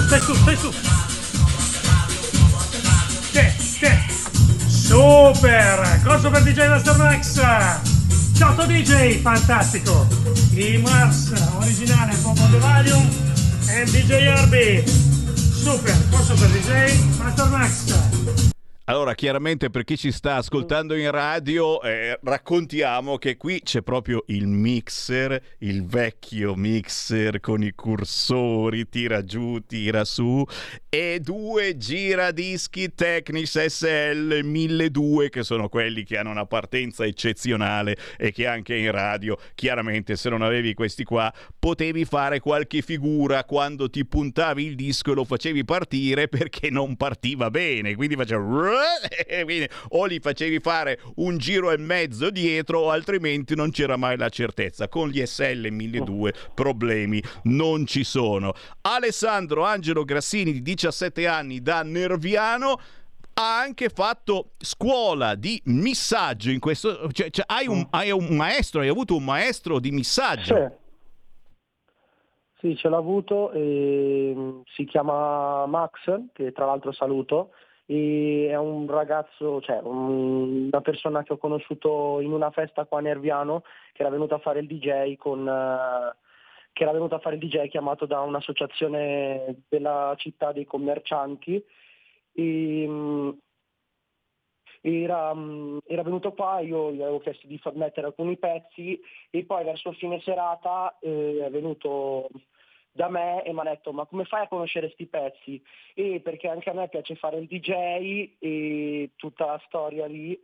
stai su, stai su. Te, te. Super! Corso per DJ Master Max! Ciao DJ, fantastico! I Mars, originale, Popo The Valium e DJ Arby. Super, corso per DJ Master Max. Allora, chiaramente per chi ci sta ascoltando in radio, eh, raccontiamo che qui c'è proprio il mixer, il vecchio mixer con i cursori, tira giù, tira su, e due giradischi Technics SL 1200 che sono quelli che hanno una partenza eccezionale e che anche in radio, chiaramente se non avevi questi qua, potevi fare qualche figura quando ti puntavi il disco e lo facevi partire perché non partiva bene, quindi faceva quindi o li facevi fare un giro e mezzo dietro o altrimenti non c'era mai la certezza. Con gli SL 1200 problemi non ci sono. Alessandro Angelo Grassini di 17 anni da Nerviano ha anche fatto scuola di missaggio in questo cioè, cioè, hai, un, hai, un, maestro hai avuto un maestro di missaggio sì. Sì, ce l'ho avuto, e, si chiama Max, che tra l'altro saluto, e è un ragazzo, cioè un, una persona che ho conosciuto in una festa qua a Nerviano che era venuta a fare il DJ con uh, che era venuta a fare il DJ chiamato da un'associazione della città dei commercianti. E, um, era, um, era, venuto qua, io gli avevo chiesto di mettere alcuni pezzi e poi verso fine serata eh, è venuto da me e mi ha detto ma come fai a conoscere questi pezzi? E perché anche a me piace fare il DJ e tutta la storia lì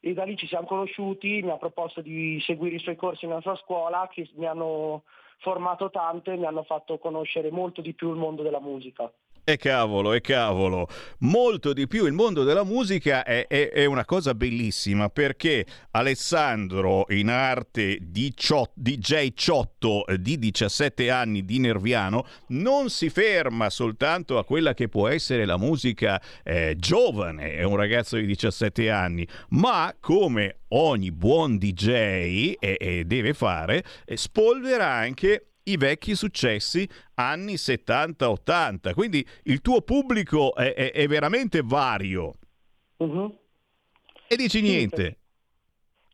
e da lì ci siamo conosciuti, mi ha proposto di seguire i suoi corsi nella sua scuola che mi hanno formato tanto e mi hanno fatto conoscere molto di più il mondo della musica. E cavolo, e cavolo, molto di più il mondo della musica è, è, è una cosa bellissima perché Alessandro in arte DJ Ciotto di 17 anni di Nerviano non si ferma soltanto a quella che può essere la musica eh, giovane, è un ragazzo di 17 anni, ma come ogni buon DJ e, e deve fare, eh, spolvera anche i vecchi successi anni 70-80. Quindi il tuo pubblico è, è, è veramente vario. Uh-huh. E dici sì, niente.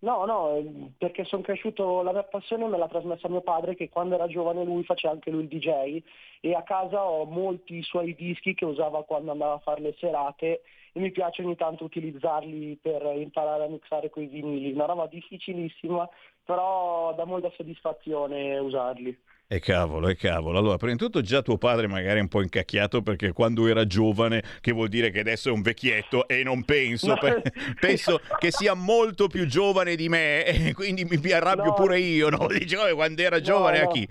No, no, perché sono cresciuto, la mia passione me l'ha trasmessa mio padre che quando era giovane lui faceva anche lui il DJ e a casa ho molti suoi dischi che usava quando andava a fare le serate e mi piace ogni tanto utilizzarli per imparare a mixare quei vinili. Una roba difficilissima, però dà molta soddisfazione usarli. E cavolo, e cavolo. Allora, prima di tutto già tuo padre magari è un po' incacchiato perché quando era giovane, che vuol dire che adesso è un vecchietto e non penso, per, [LAUGHS] penso che sia molto più giovane di me e quindi mi arrabbio no. pure io, no? Dice, quando era giovane no. a chi?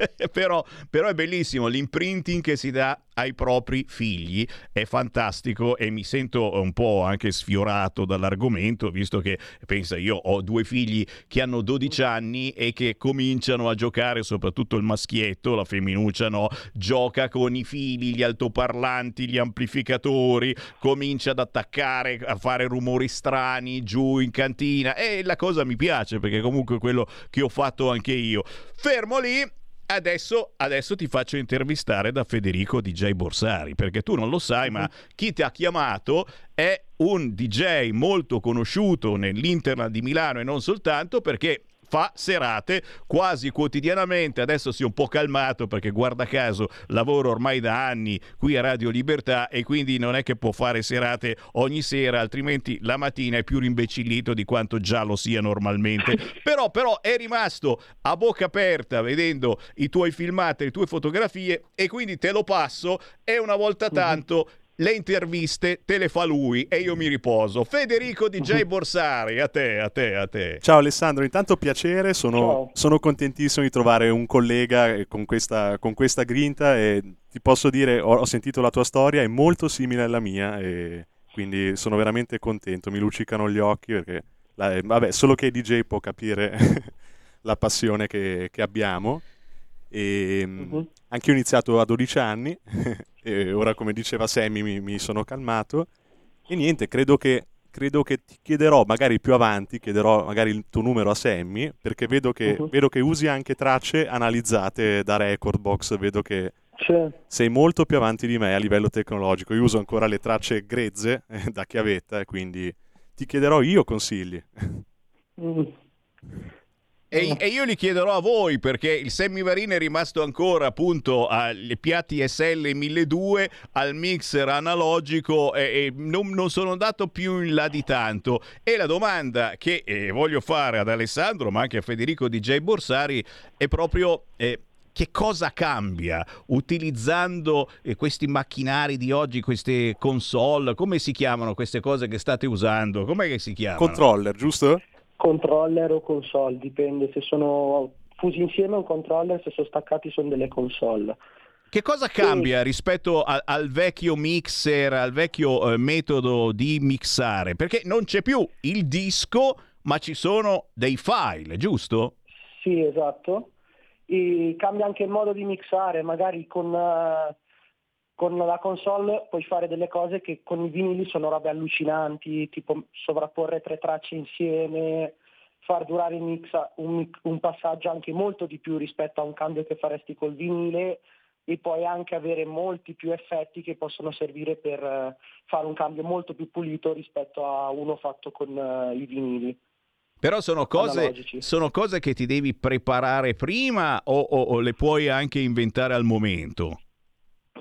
[LAUGHS] però, però, è bellissimo l'imprinting che si dà ai propri figli, è fantastico e mi sento un po' anche sfiorato dall'argomento, visto che pensa io ho due figli che hanno 12 anni e che cominciano a giocare, soprattutto il maschietto, la femminuccia no, gioca con i fili, gli altoparlanti, gli amplificatori, comincia ad attaccare, a fare rumori strani giù in cantina e la cosa mi piace perché comunque quello che ho fatto anche io. Fermo lì Adesso, adesso, ti faccio intervistare da Federico DJ Borsari, perché tu non lo sai, ma mhm. chi ti ha chiamato è un DJ molto conosciuto nell'Interland di Milano e non soltanto perché fa serate quasi quotidianamente. Adesso si è un po' calmato perché guarda caso lavoro ormai da anni qui a Radio Libertà e quindi non è che può fare serate ogni sera, altrimenti la mattina è più rimbecillito di quanto già lo sia normalmente. [LAUGHS] Però, però è rimasto a bocca aperta vedendo i tuoi filmati, le tue fotografie e quindi te lo passo e una volta mhm. tanto le interviste te le fa lui e io mi riposo. Federico DJ [LAUGHS] Borsari, a te, a te, a te. Ciao Alessandro, intanto piacere, sono, sono contentissimo di trovare un collega con questa, con questa grinta e ti posso dire, ho, ho, sentito la tua storia, è molto simile alla mia e quindi sono veramente contento, mi luccicano gli occhi perché, la, vabbè, solo che DJ può capire [LAUGHS] la passione che, che abbiamo. E, uh-huh. Anche io ho iniziato a 12 anni [LAUGHS] e ora come diceva Sammy mi, mi sono calmato e niente, credo che, credo che, ti chiederò magari più avanti, chiederò magari il tuo numero a Sammy perché vedo che, uh-huh. vedo che usi anche tracce analizzate da Recordbox, vedo che sei molto più avanti di me a livello tecnologico. Io uso ancora le tracce grezze [LAUGHS] eh, da chiavetta e quindi ti chiederò io consigli. Mm. E, e, io li chiederò a voi perché il Semivarine è rimasto ancora appunto alle piatti SL 1200 al mixer analogico e, e non, non, sono andato più in là di tanto. E la domanda che eh, voglio fare ad Alessandro ma anche a Federico DJ Borsari è proprio... Eh, che cosa cambia utilizzando eh, questi macchinari di oggi, queste console? Come si chiamano queste cose che state usando? Com'è che si chiamano? Controller, giusto? Controller o console, dipende se sono fusi insieme un controller, se sono staccati sono delle console. Che cosa cambia rispetto a, al vecchio mixer, al vecchio eh, metodo di mixare? Perché non c'è più il disco, ma ci sono dei file, giusto? Sì, esatto e cambia anche il modo di mixare, magari con, uh, con, la console puoi fare delle cose che con i vinili sono robe allucinanti, tipo sovrapporre tre tracce insieme, far durare il mix, un, un passaggio anche molto di più rispetto a un cambio che faresti col vinile e poi anche avere molti più effetti che possono servire per uh, fare un cambio molto più pulito rispetto a uno fatto con uh, i vinili. Però sono cose, sono cose, che ti devi preparare prima o, o, o, le puoi anche inventare al momento?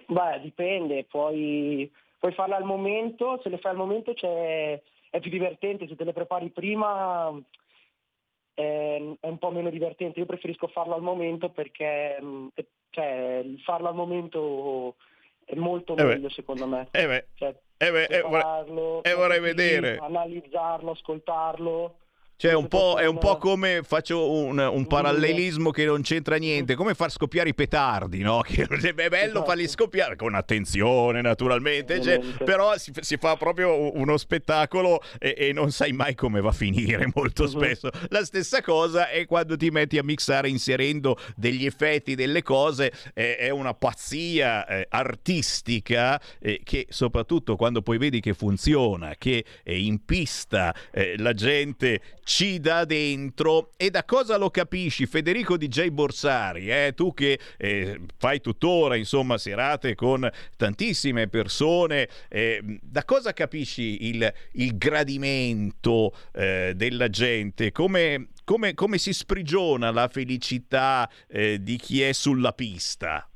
Beh, dipende, puoi, puoi farle al momento, se le fai al momento è più divertente, se te le prepari prima è, è, un po' meno divertente. Io preferisco farlo al momento perché mm, cioè, farlo al momento è molto eh meglio secondo me. Eh beh, cioè, eh beh, eh, vorrei, eh, vorrei vedere. Analizzarlo, ascoltarlo. Cioè, un è un po' come faccio un, un, parallelismo che non c'entra niente, come far scoppiare i petardi, no? [LAUGHS] Che è bello farli esatto. scoppiare con attenzione, naturalmente, cioè, però si, si, fa proprio uno spettacolo e, e, non sai mai come va a finire [LAUGHS] molto mhm. spesso. La stessa cosa è quando ti metti a mixare inserendo degli effetti, delle cose, eh, è una pazzia eh, artistica eh, che soprattutto quando poi vedi che funziona, che in pista eh, la gente ci dà dentro. E da cosa lo capisci Federico DJ Borsari eh? tu che eh, fai tuttora insomma serate con tantissime persone eh, da cosa capisci il, il gradimento eh, della gente? Come, come, come, si sprigiona la felicità eh, di chi è sulla pista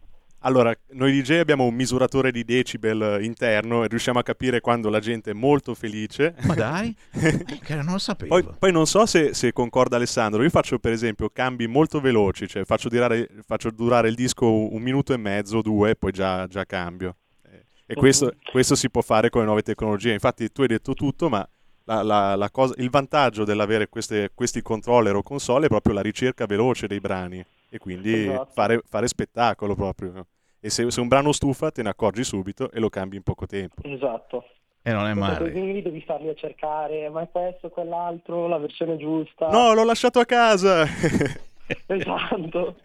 allora, noi DJ abbiamo un misuratore di decibel interno e riusciamo a capire quando la gente è molto felice. Ma dai, [LAUGHS] che non lo sapevo. Poi, poi non so se, se, concorda Alessandro, io faccio per esempio cambi molto veloci, cioè faccio, durare, faccio durare il disco un minuto e mezzo, due, poi già, già cambio. Eh, e questo, questo, si può fare con le nuove tecnologie. Infatti tu hai detto tutto, ma la, la, la cosa, il vantaggio dell'avere queste, questi controller o console è proprio la ricerca veloce dei brani e quindi esatto. fare, fare, spettacolo proprio. E se, se, un brano stufa te ne accorgi subito e lo cambi in poco tempo. Esatto. E non è male. Quindi devi starli a cercare, ma è questo, quell'altro, la versione giusta. No, l'ho lasciato a casa! [LAUGHS] esatto.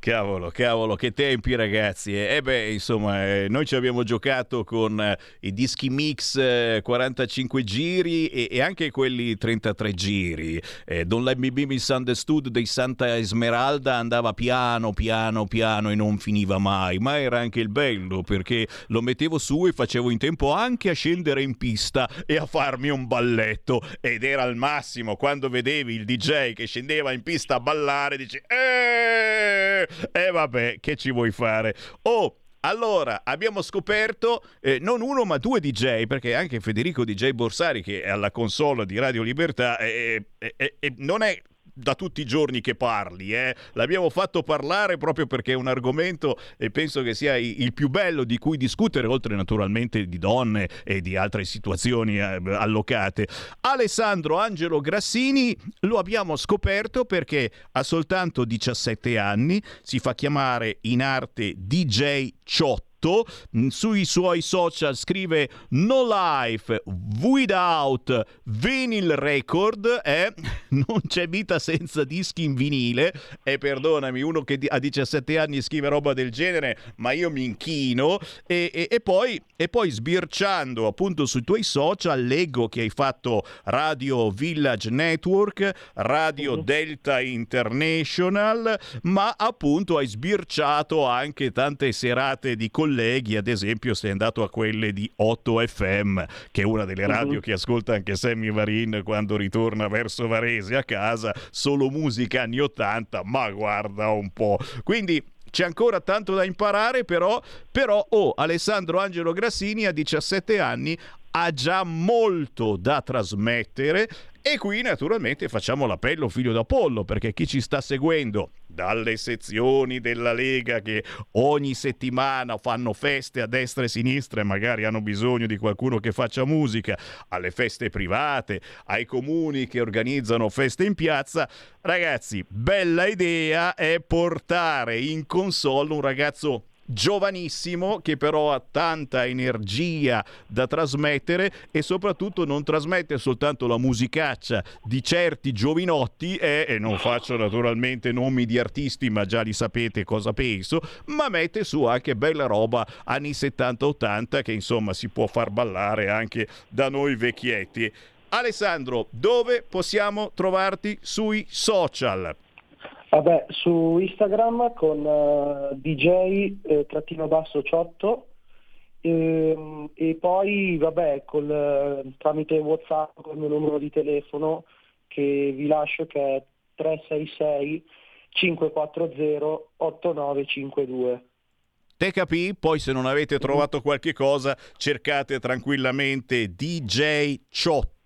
Cavolo, cavolo, che tempi ragazzi. E eh beh, insomma, eh, noi ci abbiamo giocato con eh, i dischi mix eh, 45 giri e, e, anche quelli 33 giri. Eh, Don't Let Me Be Misunderstood dei Santa Esmeralda andava piano, piano, piano e non finiva mai, ma era anche il bello perché lo mettevo su e facevo in tempo anche a scendere in pista e a farmi un balletto ed era al massimo quando vedevi il DJ che scendeva in pista a ballare, dici "Eh!" E eh, vabbè, che ci vuoi fare? Oh, allora, abbiamo scoperto eh, non uno ma due DJ, perché anche Federico DJ Borsari, che è alla console di Radio Libertà, eh, eh, eh non è da tutti i giorni che parli, eh? l'abbiamo fatto parlare proprio perché è un argomento e penso che sia il più bello di cui discutere, oltre naturalmente di donne e di altre situazioni eh, allocate. Alessandro Angelo Grassini lo abbiamo scoperto perché ha soltanto 17 anni, si fa chiamare in arte DJ Ciotto sui suoi social scrive No Life Without Vinyl Record eh? [LAUGHS] non c'è vita senza dischi in vinile e perdonami, uno che a 17 anni scrive roba del genere, ma io mi inchino e, e, e, poi, e poi sbirciando appunto sui tuoi social leggo che hai fatto Radio Village Network, Radio uh-huh. Delta International, ma appunto hai sbirciato anche tante serate di colleghi, ad esempio sei andato a quelle di 8 FM, che è una delle radio uh-huh. che ascolta anche Sammy Varin quando ritorna verso Varese a casa, solo musica anni 80, ma guarda un po'. Quindi c'è ancora tanto da imparare, però, però oh, Alessandro Angelo Grassini a 17 anni ha già molto da trasmettere e qui naturalmente facciamo l'appello figlio d'Apollo perché chi ci sta seguendo dalle sezioni della Lega che ogni settimana fanno feste a destra e sinistra e magari hanno bisogno di qualcuno che faccia musica, alle feste private, ai comuni che organizzano feste in piazza, ragazzi, bella idea è portare in console un ragazzo giovanissimo che però ha tanta energia da trasmettere e soprattutto non trasmette soltanto la musicaccia di certi giovinotti e, e non faccio naturalmente nomi di artisti ma già li sapete cosa penso ma mette su anche bella roba anni 70-80 che insomma si può far ballare anche da noi vecchietti Alessandro dove possiamo trovarti sui social? Vabbè, su Instagram con uh, DJ eh, trattino basso ciotto e, ehm, e poi vabbè col, uh, tramite Whatsapp col mio numero di telefono che vi lascio che è 366 540 8952. Te capì? Poi se non avete trovato qualche cosa cercate tranquillamente DJ Ciotto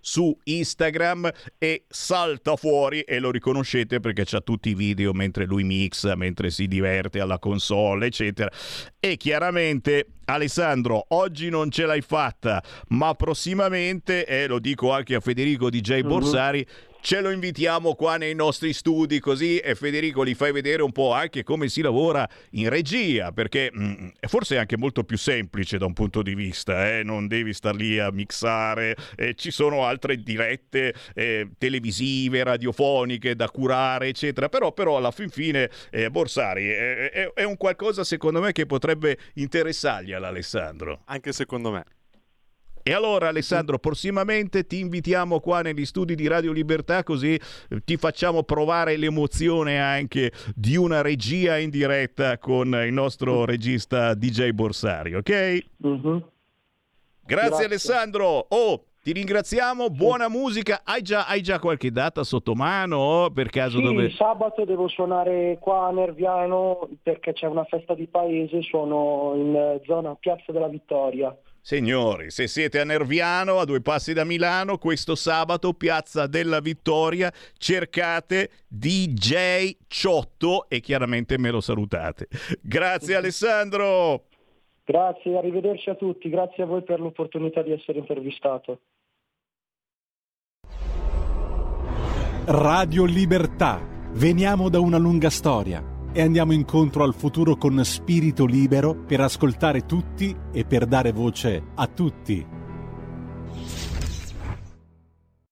su Instagram e salta fuori e lo riconoscete perché c'ha tutti i video mentre lui mixa, mentre si diverte alla console, eccetera. E chiaramente Alessandro, oggi non ce l'hai fatta, ma prossimamente, e lo dico anche a Federico DJ mhm. Borsari, uh-huh ce lo invitiamo qua nei nostri studi così e Federico gli fai vedere un po' anche come si lavora in regia perché mh, mm, forse è anche molto più semplice da un punto di vista eh? non devi star lì a mixare eh, ci sono altre dirette eh, televisive radiofoniche da curare eccetera però, però alla fin fine eh, Borsari è, è un qualcosa secondo me che potrebbe interessargli all'Alessandro anche secondo me e allora Alessandro, prossimamente ti invitiamo qua negli studi di Radio Libertà così eh, ti facciamo provare l'emozione anche di una regia in diretta con il nostro regista DJ Borsari, ok? Uh-huh. Grazie, Grazie, Alessandro. Oh, ti ringraziamo, buona musica. Hai già, hai già, qualche data sotto mano per caso? Sì, dove... sabato devo suonare qua a Nerviano perché c'è una festa di paese, suono in zona Piazza della Vittoria. Signori, se siete a Nerviano, a due passi da Milano, questo sabato, Piazza della Vittoria, cercate DJ Ciotto e chiaramente me lo salutate. Grazie Alessandro! Grazie, arrivederci a tutti, grazie a voi per l'opportunità di essere intervistato. Radio Libertà, veniamo da una lunga storia e andiamo incontro al futuro con spirito libero per ascoltare tutti e per dare voce a tutti.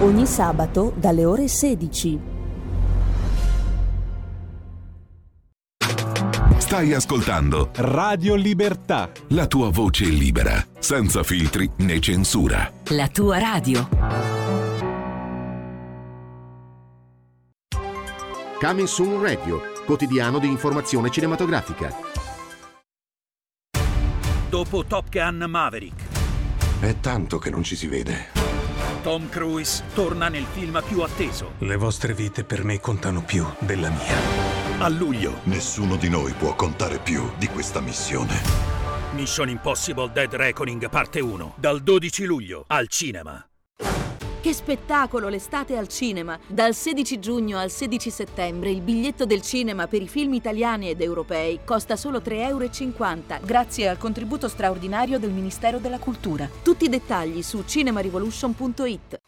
Ogni sabato dalle ore 16. Stai ascoltando Radio Libertà. la tua voce libera, senza filtri né censura. La tua radio. Coming Soon Radio, quotidiano di informazione cinematografica. Dopo Top Gun Maverick, È tanto che non ci si vede. Tom Cruise torna nel film più atteso. Le vostre vite per me contano più della mia. A luglio, Nessuno di noi può contare più di questa missione. Mission Impossible Dead Reckoning parte 1, dal 12 luglio al cinema. Che spettacolo l'estate al cinema! Dal 16 giugno al 16 settembre il biglietto del cinema per i film italiani ed europei costa solo 3,50 euro grazie al contributo straordinario del Ministero della Cultura. Tutti i dettagli su cinemarevolution.it.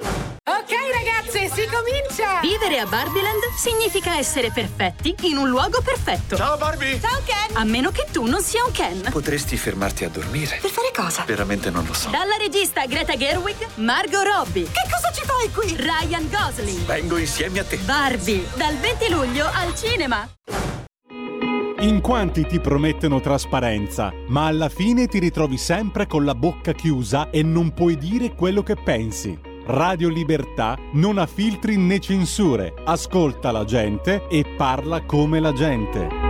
Ok ragazze, si comincia! Vivere a Barbieland significa essere perfetti in un luogo perfetto. Ciao Barbie! Ciao Ken! A meno che tu non sia un Ken. Potresti fermarti a dormire? Per fare cosa? Veramente non lo so. Dalla regista Greta Gerwig, Margot Robbie. Che cosa ci fai qui? Ryan Gosling. Vengo insieme a te. Barbie, dal 20 luglio al cinema. In quanti ti promettono trasparenza, ma alla fine ti ritrovi sempre con la bocca chiusa e non puoi dire quello che pensi. Radio Libertà non ha filtri né censure, ascolta la gente e parla come la gente.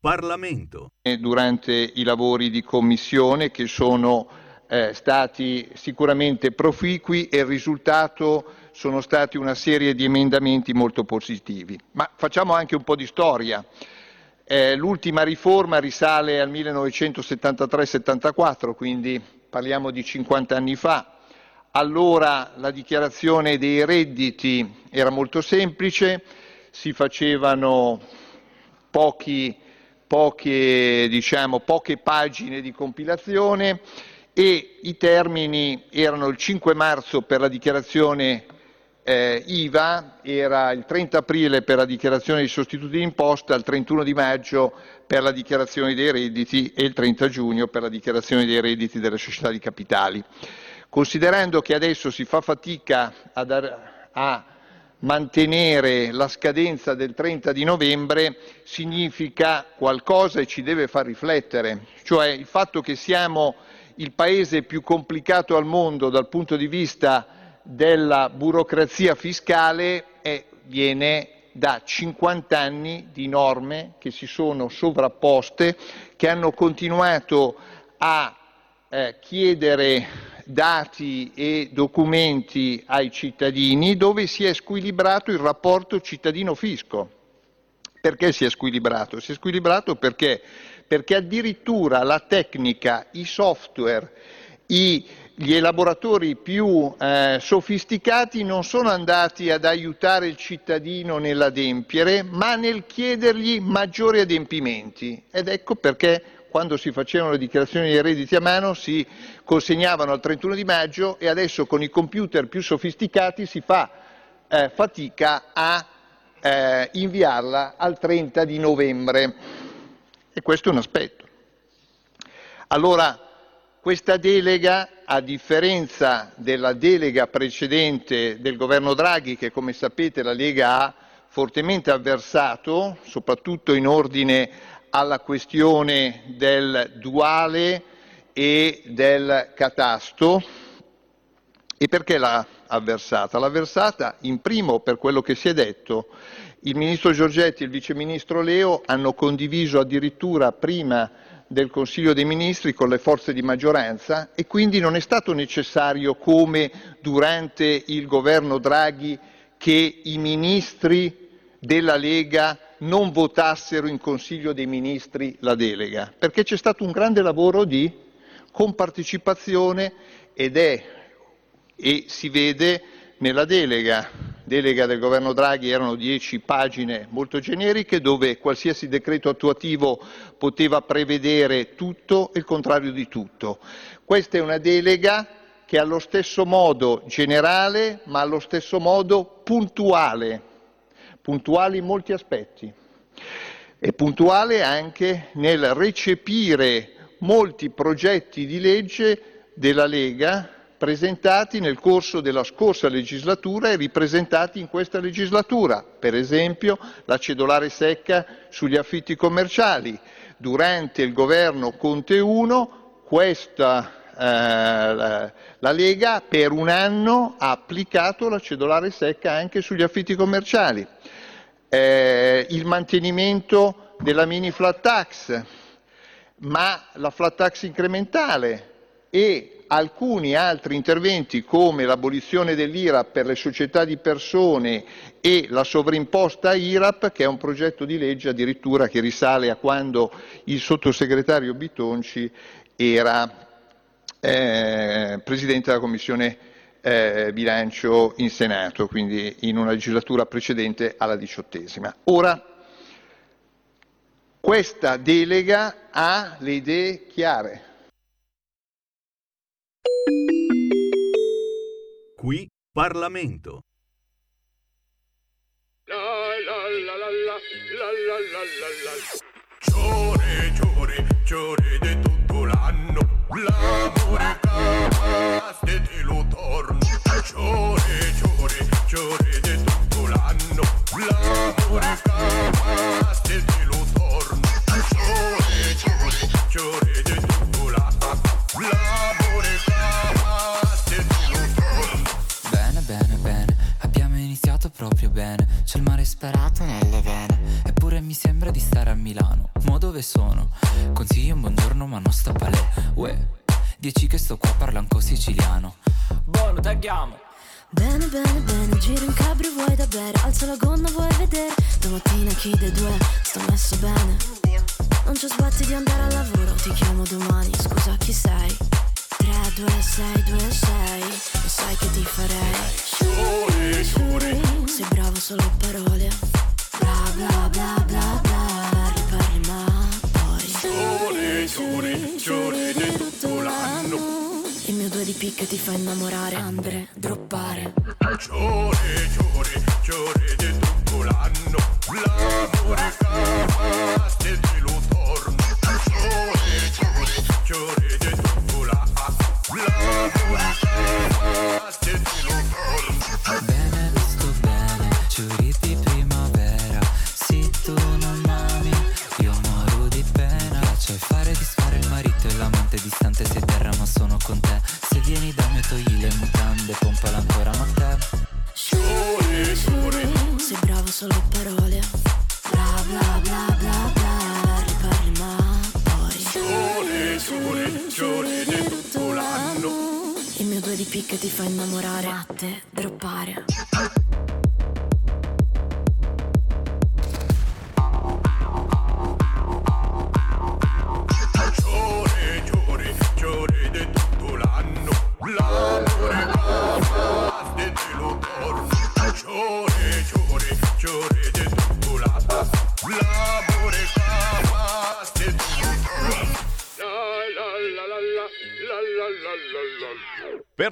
Parlamento. durante i lavori di commissione che sono eh, stati sicuramente proficui e il risultato sono stati una serie di emendamenti molto positivi. Ma facciamo anche un po' di storia. Eh, l'ultima riforma risale al 1973-74, quindi parliamo di 50 anni fa. Allora la dichiarazione dei redditi era molto semplice, si facevano pochi, poche, diciamo, poche pagine di compilazione e i termini erano il 5 marzo per la dichiarazione eh, IVA, era il 30 aprile per la dichiarazione dei sostituti d'imposta, il 31 di maggio per la dichiarazione dei redditi e il 30 giugno per la dichiarazione dei redditi delle società di capitali. Considerando che adesso si fa fatica a, dar- a mantenere la scadenza del 30 di novembre significa qualcosa e ci deve far riflettere, cioè il fatto che siamo il paese più complicato al mondo dal punto di vista della burocrazia fiscale viene da 50 anni di norme che si sono sovrapposte, che hanno continuato a eh, chiedere dati e documenti ai cittadini dove si è squilibrato il rapporto cittadino-fisco. Perché si è squilibrato? Si è squilibrato perché, perché addirittura la tecnica, i software, i- gli elaboratori più eh, sofisticati non sono andati ad aiutare il cittadino nell'adempiere, ma nel chiedergli maggiori adempimenti. Ed ecco perché quando si facevano le dichiarazioni dei redditi a mano si consegnavano al 31 di maggio e adesso con i computer più sofisticati si fa eh, fatica a eh, inviarla al 30 di novembre. E questo è un aspetto. Allora, questa delega, a differenza della delega precedente del governo Draghi, che come sapete la Lega ha fortemente avversato, soprattutto in ordine alla questione del duale e del catasto, e perché l'ha avversata? L'ha avversata in primo per quello che si è detto. Il ministro Giorgetti e il vice ministro Leo hanno condiviso addirittura prima del Consiglio dei Ministri con le forze di maggioranza e quindi non è stato necessario come durante il governo Draghi che i ministri della Lega non votassero in Consiglio dei Ministri la delega, perché c'è stato un grande lavoro di compartecipazione ed è e si vede nella delega. Delega del governo Draghi erano dieci pagine molto generiche dove qualsiasi decreto attuativo poteva prevedere tutto e il contrario di tutto. Questa è una delega che è allo stesso modo generale ma allo stesso modo puntuale, puntuale in molti aspetti e puntuale anche nel recepire molti progetti di legge della Lega presentati nel corso della scorsa legislatura e ripresentati in questa legislatura, per esempio la cedolare secca sugli affitti commerciali. Durante il governo Conte 1 questa, eh, la Lega per un anno ha applicato la cedolare secca anche sugli affitti commerciali. Eh, il mantenimento della mini flat tax, ma la flat tax incrementale e alcuni altri interventi come l'abolizione dell'IRAP per le società di persone e la sovrimposta IRAP, che è un progetto di legge addirittura che risale a quando il sottosegretario Bitonci era eh, Presidente della Commissione eh, bilancio in Senato, quindi in una legislatura precedente alla diciottesima. Ora, questa delega ha le idee chiare Qui Parlamento. Giore, giore, giore di tutto l'anno L'amore te lo torno Giore, giore, giore di tutto l'anno L'amore capace te lo torno Giore, giore, giore di tutto l'anno L'amore capace te lo torno Bene, bene, bene, abbiamo iniziato proprio bene. C'è il mare sparato nelle vene. Eppure mi sembra di stare a Milano. Mo dove sono? Consigli un buongiorno, ma non sto a palè. Uè, dici che sto qua parlando siciliano. Buono, tagliamo. Bene, bene, bene, giro in cabrio, vuoi da bere Alza la gonna, vuoi vedere? Domattina chi dei due? Sto messo bene. Non ci sbatti di andare al lavoro Ti chiamo domani, scusa chi sei? 3, 2, 6, 2, 6 Lo sai che ti farei. Shuri, shuri Sei bravo solo a parole. Bla bla bla bla bla Parli, parli ma poi. Giore, giore, giore Volando il mio due di picca ti fa innamorare. Andre, droppare. Ciore, ciore, ciore dentro un colano L'amore cava, stessi lo torno. Ciore, ciore, ciore dentro un colano L'amore cava, stessi lo torno.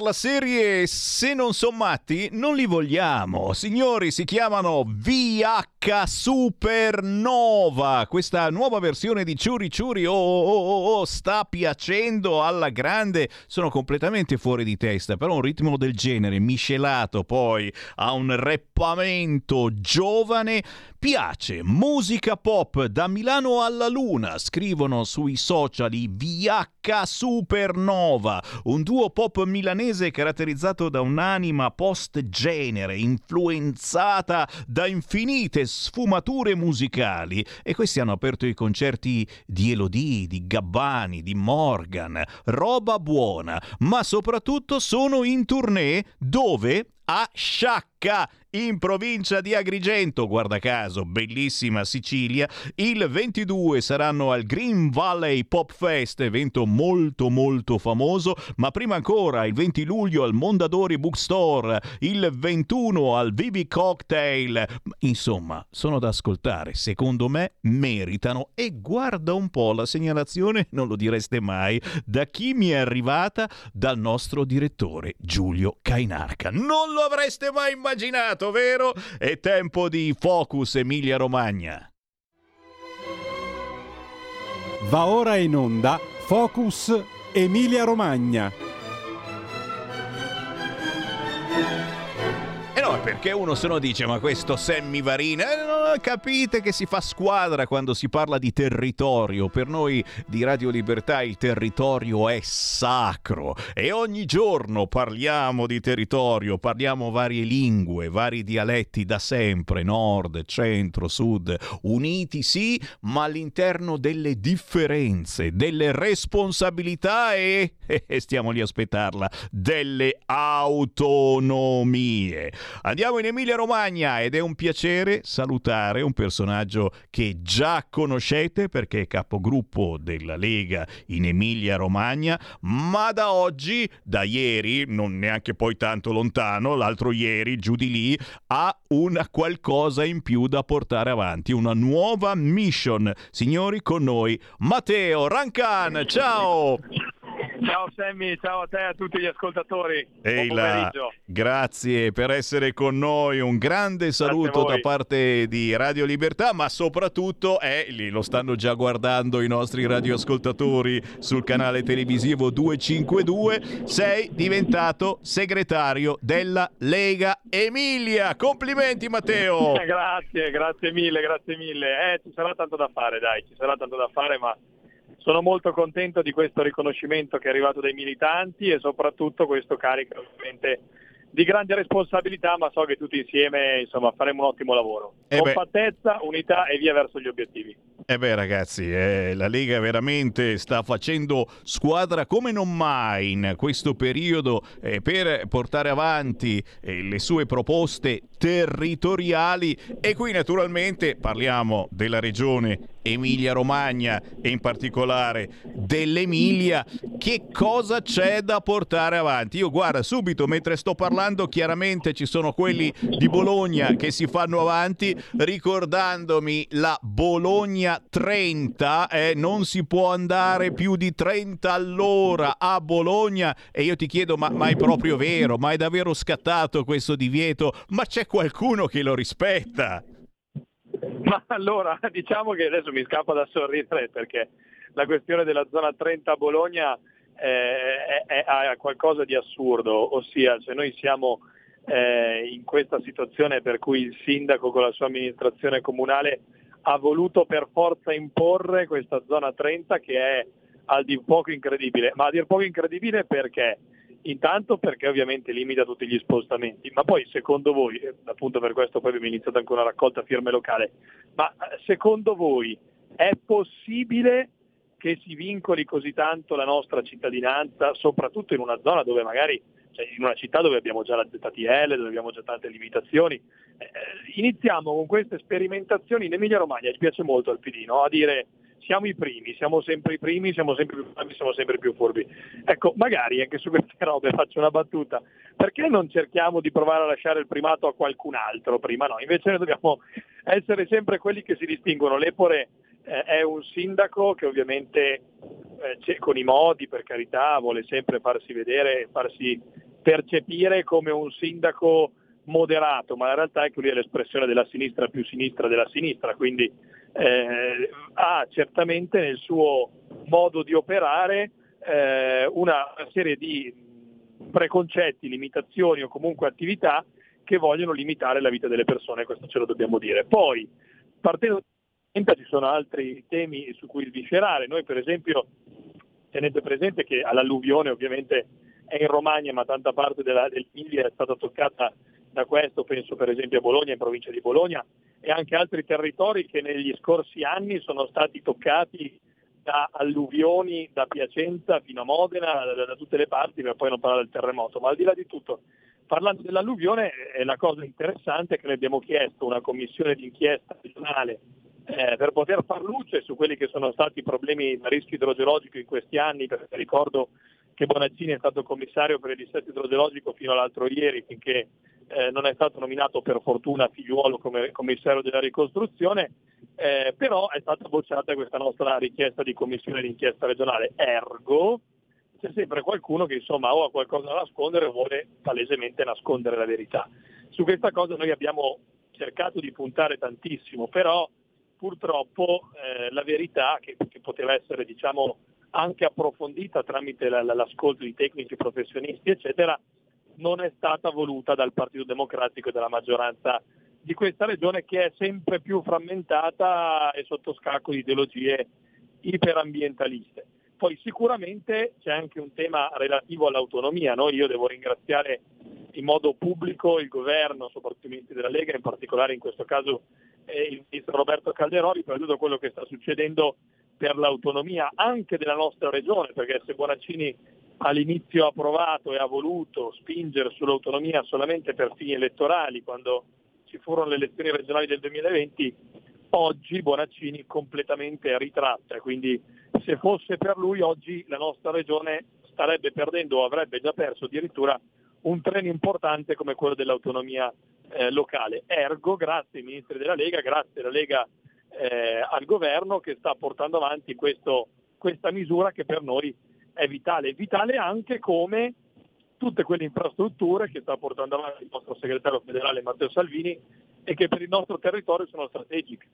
La serie Se non son matti, non li vogliamo. Signori, si chiamano VH Supernova. Questa nuova versione di Ciuri Ciuri oh, oh, oh, oh, sta piacendo alla grande. Sono completamente fuori di testa, però un ritmo del genere, miscelato poi a un reppamento giovane, piace. Musica pop da Milano alla Luna, scrivono sui social i VH Supernova, un duo pop milanese caratterizzato da un'anima post-genere, influenzata da infinite sfumature musicali. E questi hanno aperto i concerti di Elodie, di Gabbani, di Morgan, roba buona, ma soprattutto sono in tournée dove? A Sciacca in provincia di Agrigento, guarda caso, bellissima Sicilia. Il 22 saranno al Green Valley Pop Fest, evento molto molto famoso, ma prima ancora il 20 luglio al Mondadori Bookstore, il 21 al Vivi Cocktail. Insomma, sono da ascoltare, secondo me meritano. E guarda un po' la segnalazione, non lo direste mai, da chi mi è arrivata? Dal nostro direttore Giulio Cainarca. Non lo avreste mai immaginato, vero? È tempo di Focus Emilia Romagna. Va ora in onda Focus Emilia Romagna. E no, perché uno se no dice, ma questo Sammy Varina, eh, no, capite che si fa squadra quando si parla di territorio. Per noi di Radio Libertà il territorio è sacro e ogni giorno parliamo di territorio, parliamo varie lingue, vari dialetti da sempre, nord, centro, sud, uniti sì, ma all'interno delle differenze, delle responsabilità e, [LAUGHS] e stiamo lì a aspettarla, delle autonomie. Andiamo in Emilia Romagna ed è un piacere salutare un personaggio che già conoscete perché è capogruppo della Lega in Emilia Romagna, ma da oggi, da ieri, non neanche poi tanto lontano, l'altro ieri, giù di lì, ha una qualcosa in più da portare avanti, una nuova mission. Signori, con noi Matteo Rancan, ciao! Ciao Sammy, ciao a te e a tutti gli ascoltatori. Pomeriggio. grazie per essere con noi, un grande saluto da parte di Radio Libertà, ma soprattutto, eh, lì lo stanno già guardando i nostri radioascoltatori sul canale televisivo 252, sei diventato segretario della Lega Emilia. Complimenti Matteo! [LAUGHS] Grazie, grazie mille, grazie mille. Eh, ci sarà tanto da fare, dai, ci sarà tanto da fare, ma sono molto contento di questo riconoscimento che è arrivato dai militanti e soprattutto questo carico ovviamente di grande responsabilità, ma so che tutti insieme insomma, faremo un ottimo lavoro. Eh. Compattezza, unità e via verso gli obiettivi. Eh beh ragazzi, eh, la Lega veramente sta facendo squadra come non mai in questo periodo eh, per portare avanti eh, le sue proposte territoriali e qui naturalmente parliamo della regione Emilia-Romagna e in particolare dell'Emilia. Che cosa c'è da portare avanti? Io guarda, subito mentre sto parlando chiaramente ci sono quelli di Bologna che si fanno avanti ricordandomi la Bologna 30, eh, non si può andare più di 30 all'ora a Bologna e io ti chiedo ma, ma è proprio vero? Ma è davvero scattato questo divieto? Ma c'è qualcuno che lo rispetta? Ma allora, [LAUGHS] diciamo che adesso mi scappa da sorridere perché la questione della zona 30 a Bologna eh, è, è- ha qualcosa di assurdo, ossia se noi siamo eh, in questa situazione per cui il sindaco con la sua amministrazione comunale ha voluto per forza imporre questa zona 30 che è a dir poco incredibile, ma a dir poco incredibile perché? Intanto perché ovviamente limita tutti gli spostamenti, ma poi secondo voi, eh, appunto per questo poi abbiamo iniziato anche una raccolta firme locale, ma eh, secondo voi è possibile che si vincoli così tanto la nostra cittadinanza, soprattutto in una zona dove magari, cioè in una città dove abbiamo già la ZTL, dove abbiamo già tante limitazioni. Eh, iniziamo con queste sperimentazioni in Emilia Romagna, gli piace molto al PD, no? a dire siamo i primi, siamo sempre i primi, siamo sempre più bravi, siamo sempre più furbi. Ecco, magari anche su queste [LAUGHS] robe faccio una battuta, perché non cerchiamo di provare a lasciare il primato a qualcun altro prima? No, invece noi dobbiamo essere sempre quelli che si distinguono. L'Epore eh, è un sindaco che ovviamente eh, con i modi, per carità, vuole sempre farsi vedere, farsi percepire come un sindaco moderato, ma la realtà è che lui è l'espressione della sinistra più sinistra della sinistra, quindi eh, ha certamente nel suo modo di operare eh, una serie di preconcetti, limitazioni o comunque attività che vogliono limitare la vita delle persone, questo ce lo dobbiamo dire. Poi, partendo da ci sono altri temi su cui sviscerare. Noi per esempio tenete presente che all'alluvione ovviamente è in Romagna, ma tanta parte della, dell'Emilia è stata toccata da questo, penso per esempio a Bologna, in provincia di Bologna, e anche altri territori che negli scorsi anni sono stati toccati da alluvioni da Piacenza fino a Modena, da, da tutte le parti, per poi non parlare del terremoto. Ma al di là di tutto, parlando dell'alluvione, eh, la cosa interessante è che noi abbiamo chiesto una commissione d'inchiesta regionale eh, per poter far luce su quelli che sono stati i problemi a rischio idrogeologico in questi anni, perché ricordo che Bonaccini è stato commissario per il dissesto idrogeologico fino all'altro ieri, finché eh, non è stato nominato per fortuna figliuolo come commissario della ricostruzione, eh, però è stata bocciata questa nostra richiesta di commissione d'inchiesta regionale. Ergo, c'è sempre qualcuno che insomma o ha qualcosa da nascondere o vuole palesemente nascondere la verità. Su questa cosa noi abbiamo cercato di puntare tantissimo, però purtroppo eh, la verità che, che, poteva essere diciamo, anche approfondita tramite la, la, l'ascolto di tecnici professionisti eccetera non è stata voluta dal Partito Democratico e dalla maggioranza di questa regione che è sempre più frammentata e sotto scacco di ideologie iperambientaliste. Poi sicuramente c'è anche un tema relativo all'autonomia. No? Io devo ringraziare in modo pubblico il governo, soprattutto i ministri della Lega, in particolare in questo caso eh, il ministro Roberto Calderoli, per tutto quello che sta succedendo per l'autonomia anche della nostra regione, perché se Bonaccini all'inizio ha provato e ha voluto spingere sull'autonomia solamente per fini elettorali, quando ci furono le elezioni regionali del 2020, oggi Bonaccini completamente ritratta, quindi se fosse per lui oggi la nostra regione starebbe perdendo o avrebbe già perso addirittura un treno importante come quello dell'autonomia eh, locale. Ergo, grazie ai ministri della Lega, grazie alla Lega eh, al governo che sta portando avanti questo, questa misura che per noi è vitale. Vitale anche come tutte quelle infrastrutture che sta portando avanti il nostro segretario federale Matteo Salvini e che per il nostro territorio sono strategiche.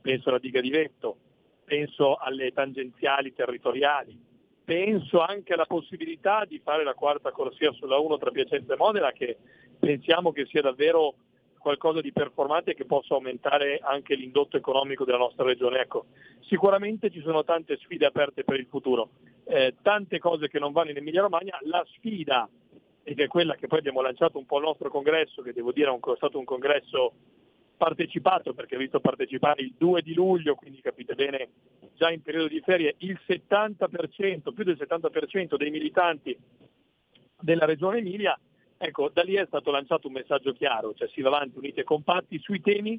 Penso alla diga di Vetto, penso alle tangenziali territoriali, penso anche alla possibilità di fare la quarta corsia sulla 1 tra Piacenza e Modena che pensiamo che sia davvero qualcosa di performante che possa aumentare anche l'indotto economico della nostra regione. Ecco, sicuramente ci sono tante sfide aperte per il futuro, eh, tante cose che non vanno in Emilia Romagna, la sfida ed è quella che poi abbiamo lanciato un po' al nostro congresso, che devo dire è stato un congresso partecipato, perché ho visto partecipare il 2 di luglio, quindi capite bene, già in periodo di ferie, il 70%, più del 70% dei militanti della Regione Emilia, ecco, da lì è stato lanciato un messaggio chiaro, cioè si va avanti uniti e compatti sui temi,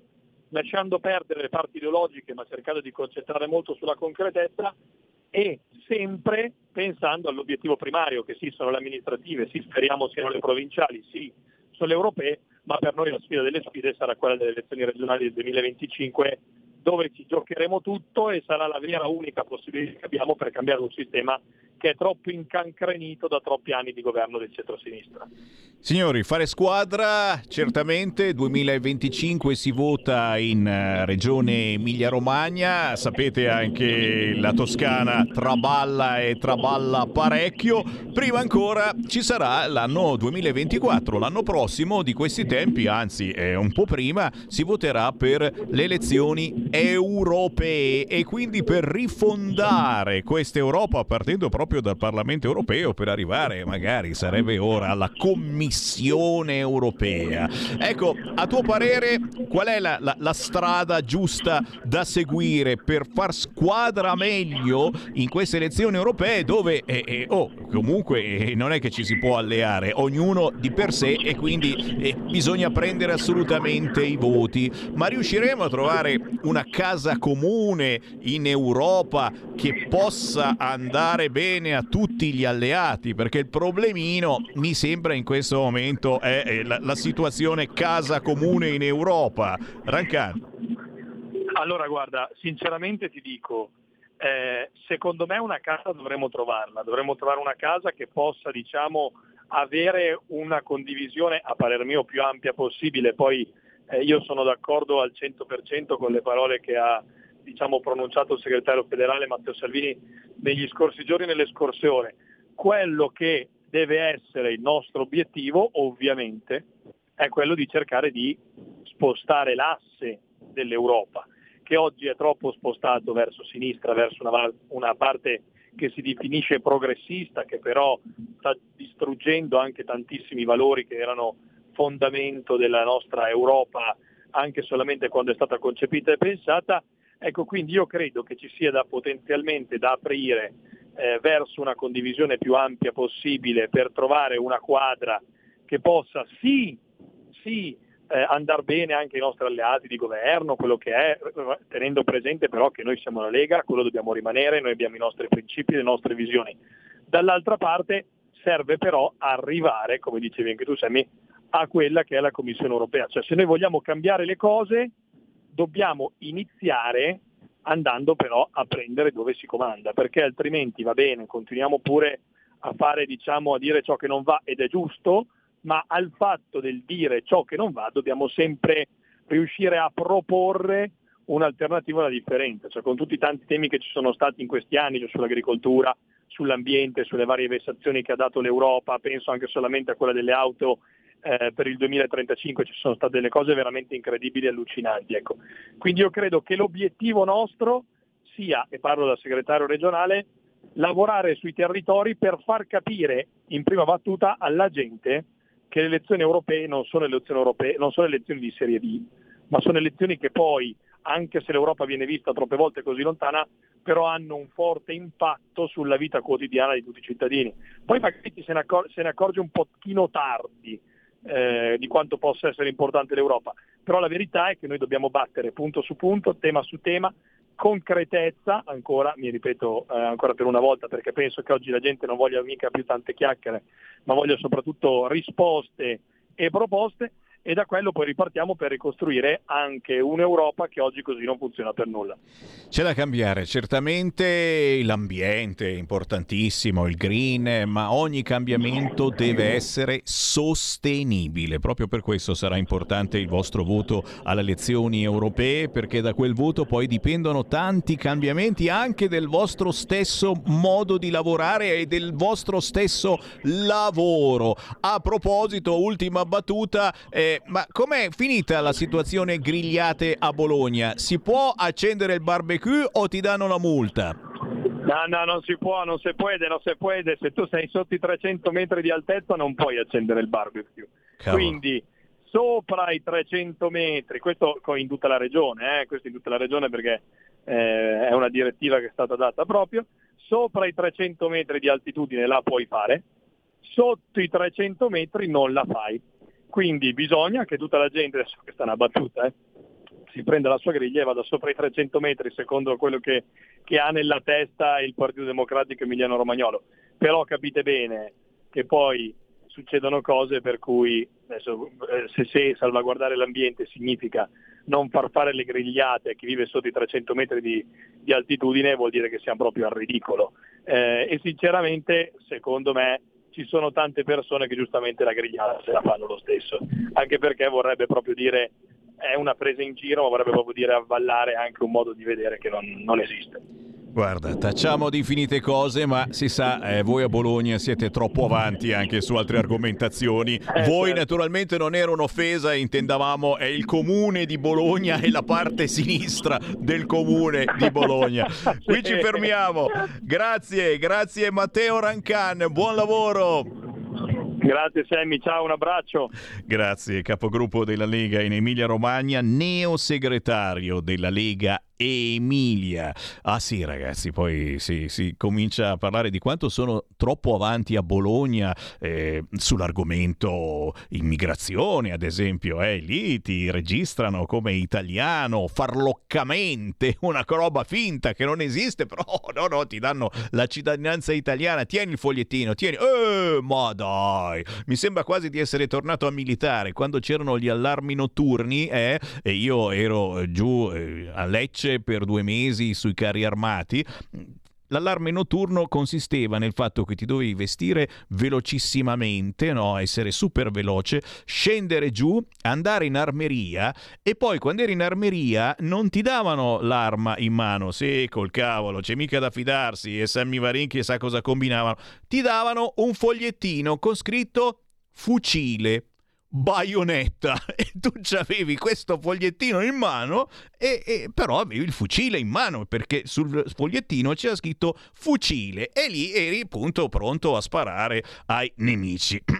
lasciando perdere le parti ideologiche, ma cercando di concentrare molto sulla concretezza e sempre pensando all'obiettivo primario, che sì sono le amministrative, sì speriamo siano le provinciali, sì sono le europee, ma per noi la sfida delle sfide sarà quella delle elezioni regionali del 2025 dove ci giocheremo tutto e sarà la vera unica possibilità che abbiamo per cambiare un sistema che è troppo incancrenito da troppi anni di governo del centro-sinistra. Signori, fare squadra, certamente 2025 si vota in eh, regione Emilia-Romagna, sapete anche la Toscana traballa e traballa parecchio, prima ancora ci sarà l'anno 2024, l'anno prossimo di questi tempi, anzi è un po' prima, si voterà per le elezioni europee e quindi per rifondare questa Europa partendo proprio dal Parlamento europeo per arrivare magari sarebbe ora alla Commissione europea. Ecco, a tuo parere qual è la, la, la strada giusta da seguire per far squadra meglio in queste elezioni europee dove eh, eh, oh, comunque eh, non è che ci si può alleare, ognuno di per sé e quindi eh, bisogna prendere assolutamente i voti, ma riusciremo a trovare una casa comune in Europa che possa andare bene a tutti gli alleati, perché il problemino mi sembra in questo momento è la, la situazione casa comune in Europa. Rancani. Allora guarda, sinceramente ti dico, eh, secondo me una casa dovremmo trovarla, dovremmo trovare una casa che possa diciamo avere una condivisione a parer mio più ampia possibile, poi eh, io sono d'accordo al 100% con le parole che ha diciamo, pronunciato il segretario federale Matteo Salvini negli scorsi giorni, nelle scorse ore. Quello che deve essere il nostro obiettivo, ovviamente, è quello di cercare di spostare l'asse dell'Europa, che oggi è troppo spostato verso sinistra, verso una, una parte che si definisce progressista, che però sta distruggendo anche tantissimi valori che erano fondamento della nostra Europa anche solamente quando è stata concepita e pensata. Ecco, quindi io credo che ci sia da potenzialmente da aprire eh, verso una condivisione più ampia possibile per trovare una quadra che possa sì, sì eh, andare bene anche ai nostri alleati di governo, quello che è, tenendo presente però che noi siamo la Lega, quello dobbiamo rimanere, noi abbiamo i nostri principi, le nostre visioni. Dall'altra parte serve però arrivare, come dicevi anche tu Sammy, a quella che è la Commissione europea. Cioè se noi vogliamo cambiare le cose dobbiamo iniziare andando però a prendere dove si comanda, perché altrimenti va bene, continuiamo pure a fare, diciamo, a dire ciò che non va ed è giusto, ma al fatto del dire ciò che non va dobbiamo sempre riuscire a proporre un'alternativa alla differenza, cioè con tutti i tanti temi che ci sono stati in questi anni cioè sull'agricoltura, sull'ambiente, sulle varie vessazioni che ha dato l'Europa, penso anche solamente a quella delle auto eh, per il 2035 ci sono state delle cose veramente incredibili e allucinanti. Ecco. Quindi io credo che l'obiettivo nostro sia, e parlo da segretario regionale, lavorare sui territori per far capire in prima battuta alla gente che le elezioni europee non sono elezioni, europee, non sono elezioni di serie B, ma sono elezioni che poi, anche se l'Europa viene vista troppe volte così lontana, però hanno un forte impatto sulla vita quotidiana di tutti i cittadini. Poi magari se ne, accor- se ne accorge un pochino tardi, eh, di quanto possa essere importante l'Europa. Però la verità è che noi dobbiamo battere punto su punto, tema su tema, concretezza, ancora, mi ripeto eh, ancora per una volta perché penso che oggi la gente non voglia mica più tante chiacchiere, ma voglia soprattutto risposte e proposte e da quello poi ripartiamo per ricostruire anche un'Europa che oggi così non funziona per nulla. C'è da cambiare, certamente l'ambiente è importantissimo, il green, ma ogni cambiamento deve essere sostenibile. Proprio per questo sarà importante il vostro voto alle elezioni europee, perché da quel voto poi dipendono tanti cambiamenti anche del vostro stesso modo di lavorare e del vostro stesso lavoro. A proposito, ultima battuta, eh, ma com'è finita la situazione grigliate a Bologna? Si può accendere il barbecue o ti danno una multa? No, no, non si può, non si può, non si può. Se tu sei sotto i 300 metri di altezza non puoi accendere il barbecue. Cavolo. Quindi sopra i 300 metri, questo in tutta la regione, eh, questo in tutta la regione perché eh, è una direttiva che è stata data proprio, sopra i 300 metri di altitudine la puoi fare, sotto i 300 metri non la fai. Quindi bisogna che tutta la gente, adesso che sta una battuta, eh, si prenda la sua griglia e vada sopra i 300 metri secondo quello che, che ha nella testa il Partito Democratico Emiliano Romagnolo. Però capite bene che poi succedono cose per cui adesso, eh, se, se, salvaguardare l'ambiente significa non far fare le grigliate a chi vive sotto i 300 metri di, di altitudine vuol dire che siamo proprio al ridicolo. Eh, e sinceramente, secondo me, ci sono tante persone che giustamente la grigliata se la fanno lo stesso, anche perché vorrebbe proprio dire è una presa in giro, ma vorrebbe proprio dire avvallare anche un modo di vedere che non, non esiste. Guarda, tacciamo di finite cose, ma si sa, eh, voi a Bologna siete troppo avanti anche su altre argomentazioni. Eh, voi certo. naturalmente non era un'offesa, intendavamo è il comune di Bologna e la parte sinistra del comune di Bologna. [LAUGHS] Qui ci fermiamo. Grazie, grazie Matteo Rancan, buon lavoro. Grazie Sammy, ciao, un abbraccio. Grazie, capogruppo della Lega in Emilia Romagna, neo segretario della Lega Emilia. Ah sì ragazzi, poi si, si, comincia a parlare di quanto sono troppo avanti a Bologna eh, sull'argomento immigrazione, ad esempio. Eh, lì ti registrano come italiano farloccamente, [LAUGHS] una roba finta che non esiste, però [LAUGHS] no, no, ti danno la cittadinanza italiana. Tieni il fogliettino, tieni... Eh, ma dai! Mi sembra quasi di essere tornato a militare. Quando c'erano gli allarmi notturni eh, e io ero giù eh, a Lecce per due mesi sui carri armati. L'allarme notturno consisteva nel fatto che ti dovevi vestire velocissimamente, no? essere super veloce, scendere giù, andare in armeria e poi quando eri in armeria non ti davano l'arma in mano, sì, col cavolo, c'è mica da fidarsi e Sammy Varin che sa cosa combinavano, ti davano un fogliettino con scritto fucile baionetta. [LAUGHS] E tu avevi questo fogliettino in mano e, e, però avevi il fucile in mano perché sul fogliettino c'era scritto fucile e lì eri appunto pronto a sparare ai nemici. [CLEARS THROAT]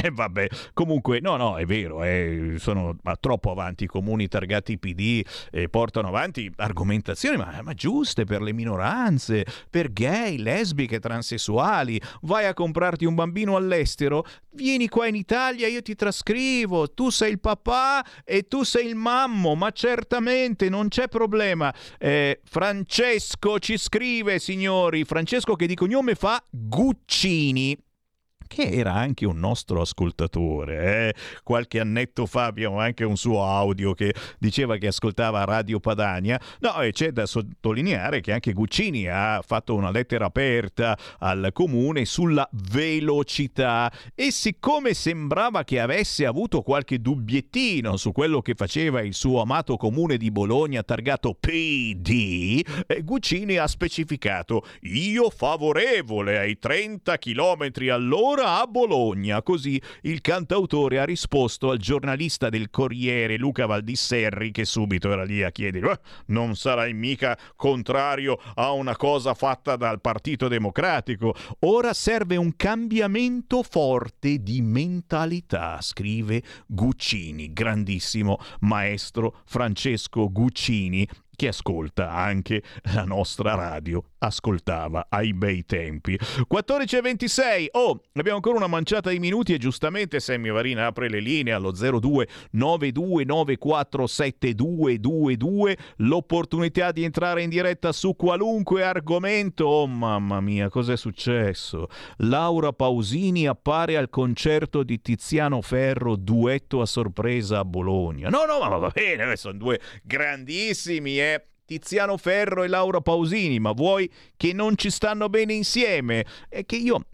E vabbè comunque no no è vero eh, sono troppo avanti i comuni targati PD e portano avanti argomentazioni ma, ma giuste per le minoranze per gay, lesbiche, transessuali. Vai a comprarti un bambino all'estero vieni qua in Italia io ti trascrivo scrivo, tu sei il papà e tu sei il mammo, ma certamente non c'è problema. Eh, Francesco ci scrive, signori, Francesco che di cognome fa Guccini che era anche un nostro ascoltatore. Eh? Qualche annetto fa abbiamo anche un suo audio che diceva che ascoltava Radio Padania. No, e c'è da sottolineare che anche Guccini ha fatto una lettera aperta al comune sulla velocità e siccome sembrava che avesse avuto qualche dubbiettino su quello che faceva il suo amato comune di Bologna targato PD, eh, Guccini ha specificato io favorevole ai 30 km all'ora ora a Bologna. Così il cantautore ha risposto al giornalista del Corriere Luca Valdisserri che subito era lì a chiedere eh, non sarai mica contrario a una cosa fatta dal Partito Democratico. Ora serve un cambiamento forte di mentalità, scrive Guccini, grandissimo maestro Francesco Guccini che ascolta anche la nostra radio, ascoltava ai bei tempi. 14.26, oh, abbiamo ancora una manciata di minuti e giustamente Sammy Varina apre le linee allo 02 92947222, l'opportunità di entrare in diretta su qualunque argomento. Oh mamma mia, cos'è successo? Laura Pausini appare al concerto di Tiziano Ferro, duetto a sorpresa a Bologna. No, no, ma va bene, sono due grandissimi, eh Tiziano Ferro e Laura Pausini, ma vuoi che non ci stanno bene insieme? È che io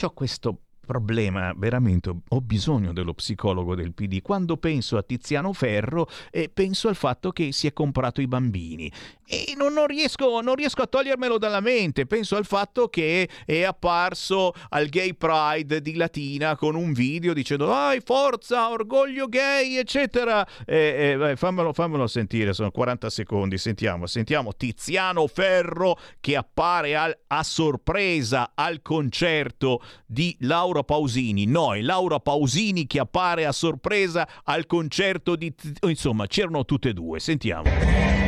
ho questo problema, veramente ho bisogno dello psicologo del PD. Quando penso a Tiziano Ferro eh, penso al fatto che si è comprato i bambini e non, non, riesco, non, riesco, a togliermelo dalla mente. Penso al fatto che è apparso al Gay Pride di Latina con un video dicendo dai forza, orgoglio gay, eccetera. Eh, eh, fammelo, fammelo, sentire, sono 40 secondi, sentiamo, sentiamo Tiziano Ferro che appare al, a sorpresa al concerto di Laura Pausini. No, è Laura Pausini che appare a sorpresa al concerto di... Insomma, c'erano tutte e due, sentiamo.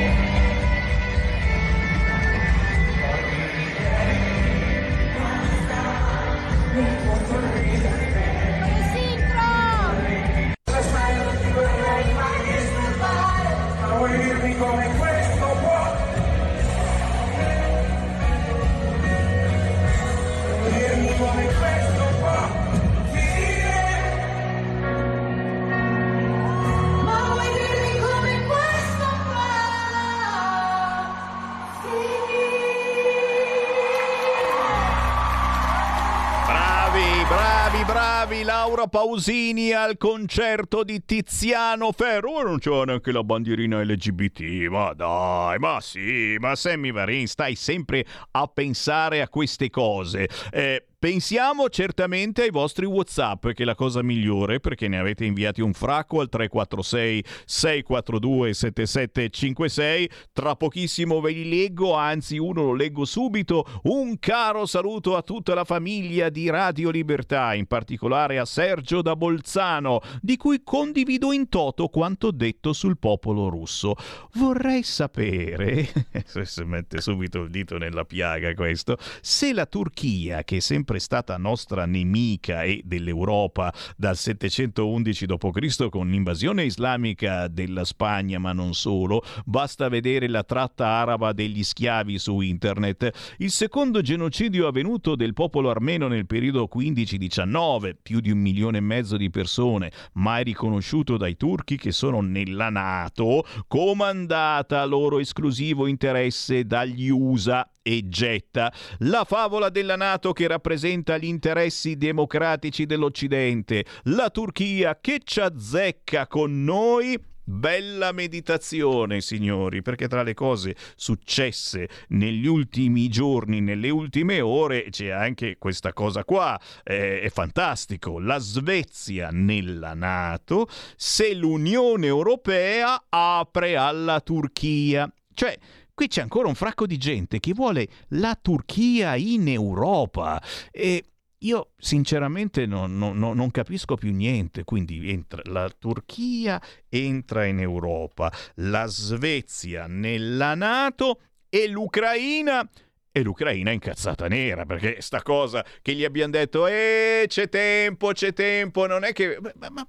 Laura Pausini al concerto di Tiziano Ferro. Non c'è neanche la bandierina LGBT, ma dai, ma sì, ma Sammy Varin, stai sempre a pensare a queste cose. Eh, Pensiamo certamente ai vostri WhatsApp, che è la cosa migliore perché ne avete inviati un fracco al 346 642 7756. Tra pochissimo ve li leggo, anzi uno lo leggo subito. Un caro saluto a tutta la famiglia di Radio Libertà, in particolare a Sergio da Bolzano, di cui condivido in toto quanto detto sul popolo russo. Vorrei sapere, [LAUGHS] se mette subito il dito nella piaga questo, se la Turchia, che è sempre sempre stata nostra nemica e dell'Europa dal 711 d.C. con l'invasione islamica della Spagna, ma non solo, basta vedere la tratta araba degli schiavi su internet. Il secondo genocidio avvenuto del popolo armeno nel periodo 15-19, più di un milione e mezzo di persone, mai riconosciuto dai turchi che sono nella Nato, comandata a loro esclusivo interesse dagli USA e getta. La favola della Nato che rappresenta gli interessi democratici dell'Occidente. La Turchia che ci azzecca con noi Bella meditazione, signori, perché tra le cose successe negli ultimi giorni, nelle ultime ore, c'è anche questa cosa qua. Eh, è fantastico. La Svezia nella Nato se l'Unione Europea apre alla Turchia. Cioè, qui c'è ancora un fracco di gente che vuole la Turchia in Europa. E io sinceramente non, non, non, capisco più niente, quindi entra, la Turchia entra in Europa, la Svezia nella Nato e l'Ucraina e l'Ucraina è incazzata nera perché sta cosa che gli abbiamo detto eh c'è tempo, c'è tempo, non è che ma, ma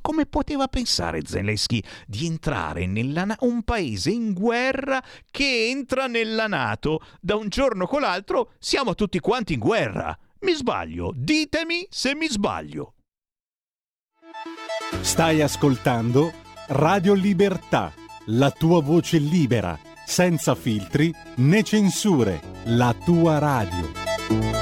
come poteva pensare Zelensky di entrare nella un paese in guerra che entra nella Nato da un giorno con l'altro siamo tutti quanti in guerra mi sbaglio? Ditemi se mi sbaglio. Stai ascoltando Radio Libertà, la tua voce libera, senza filtri né censure, la tua radio.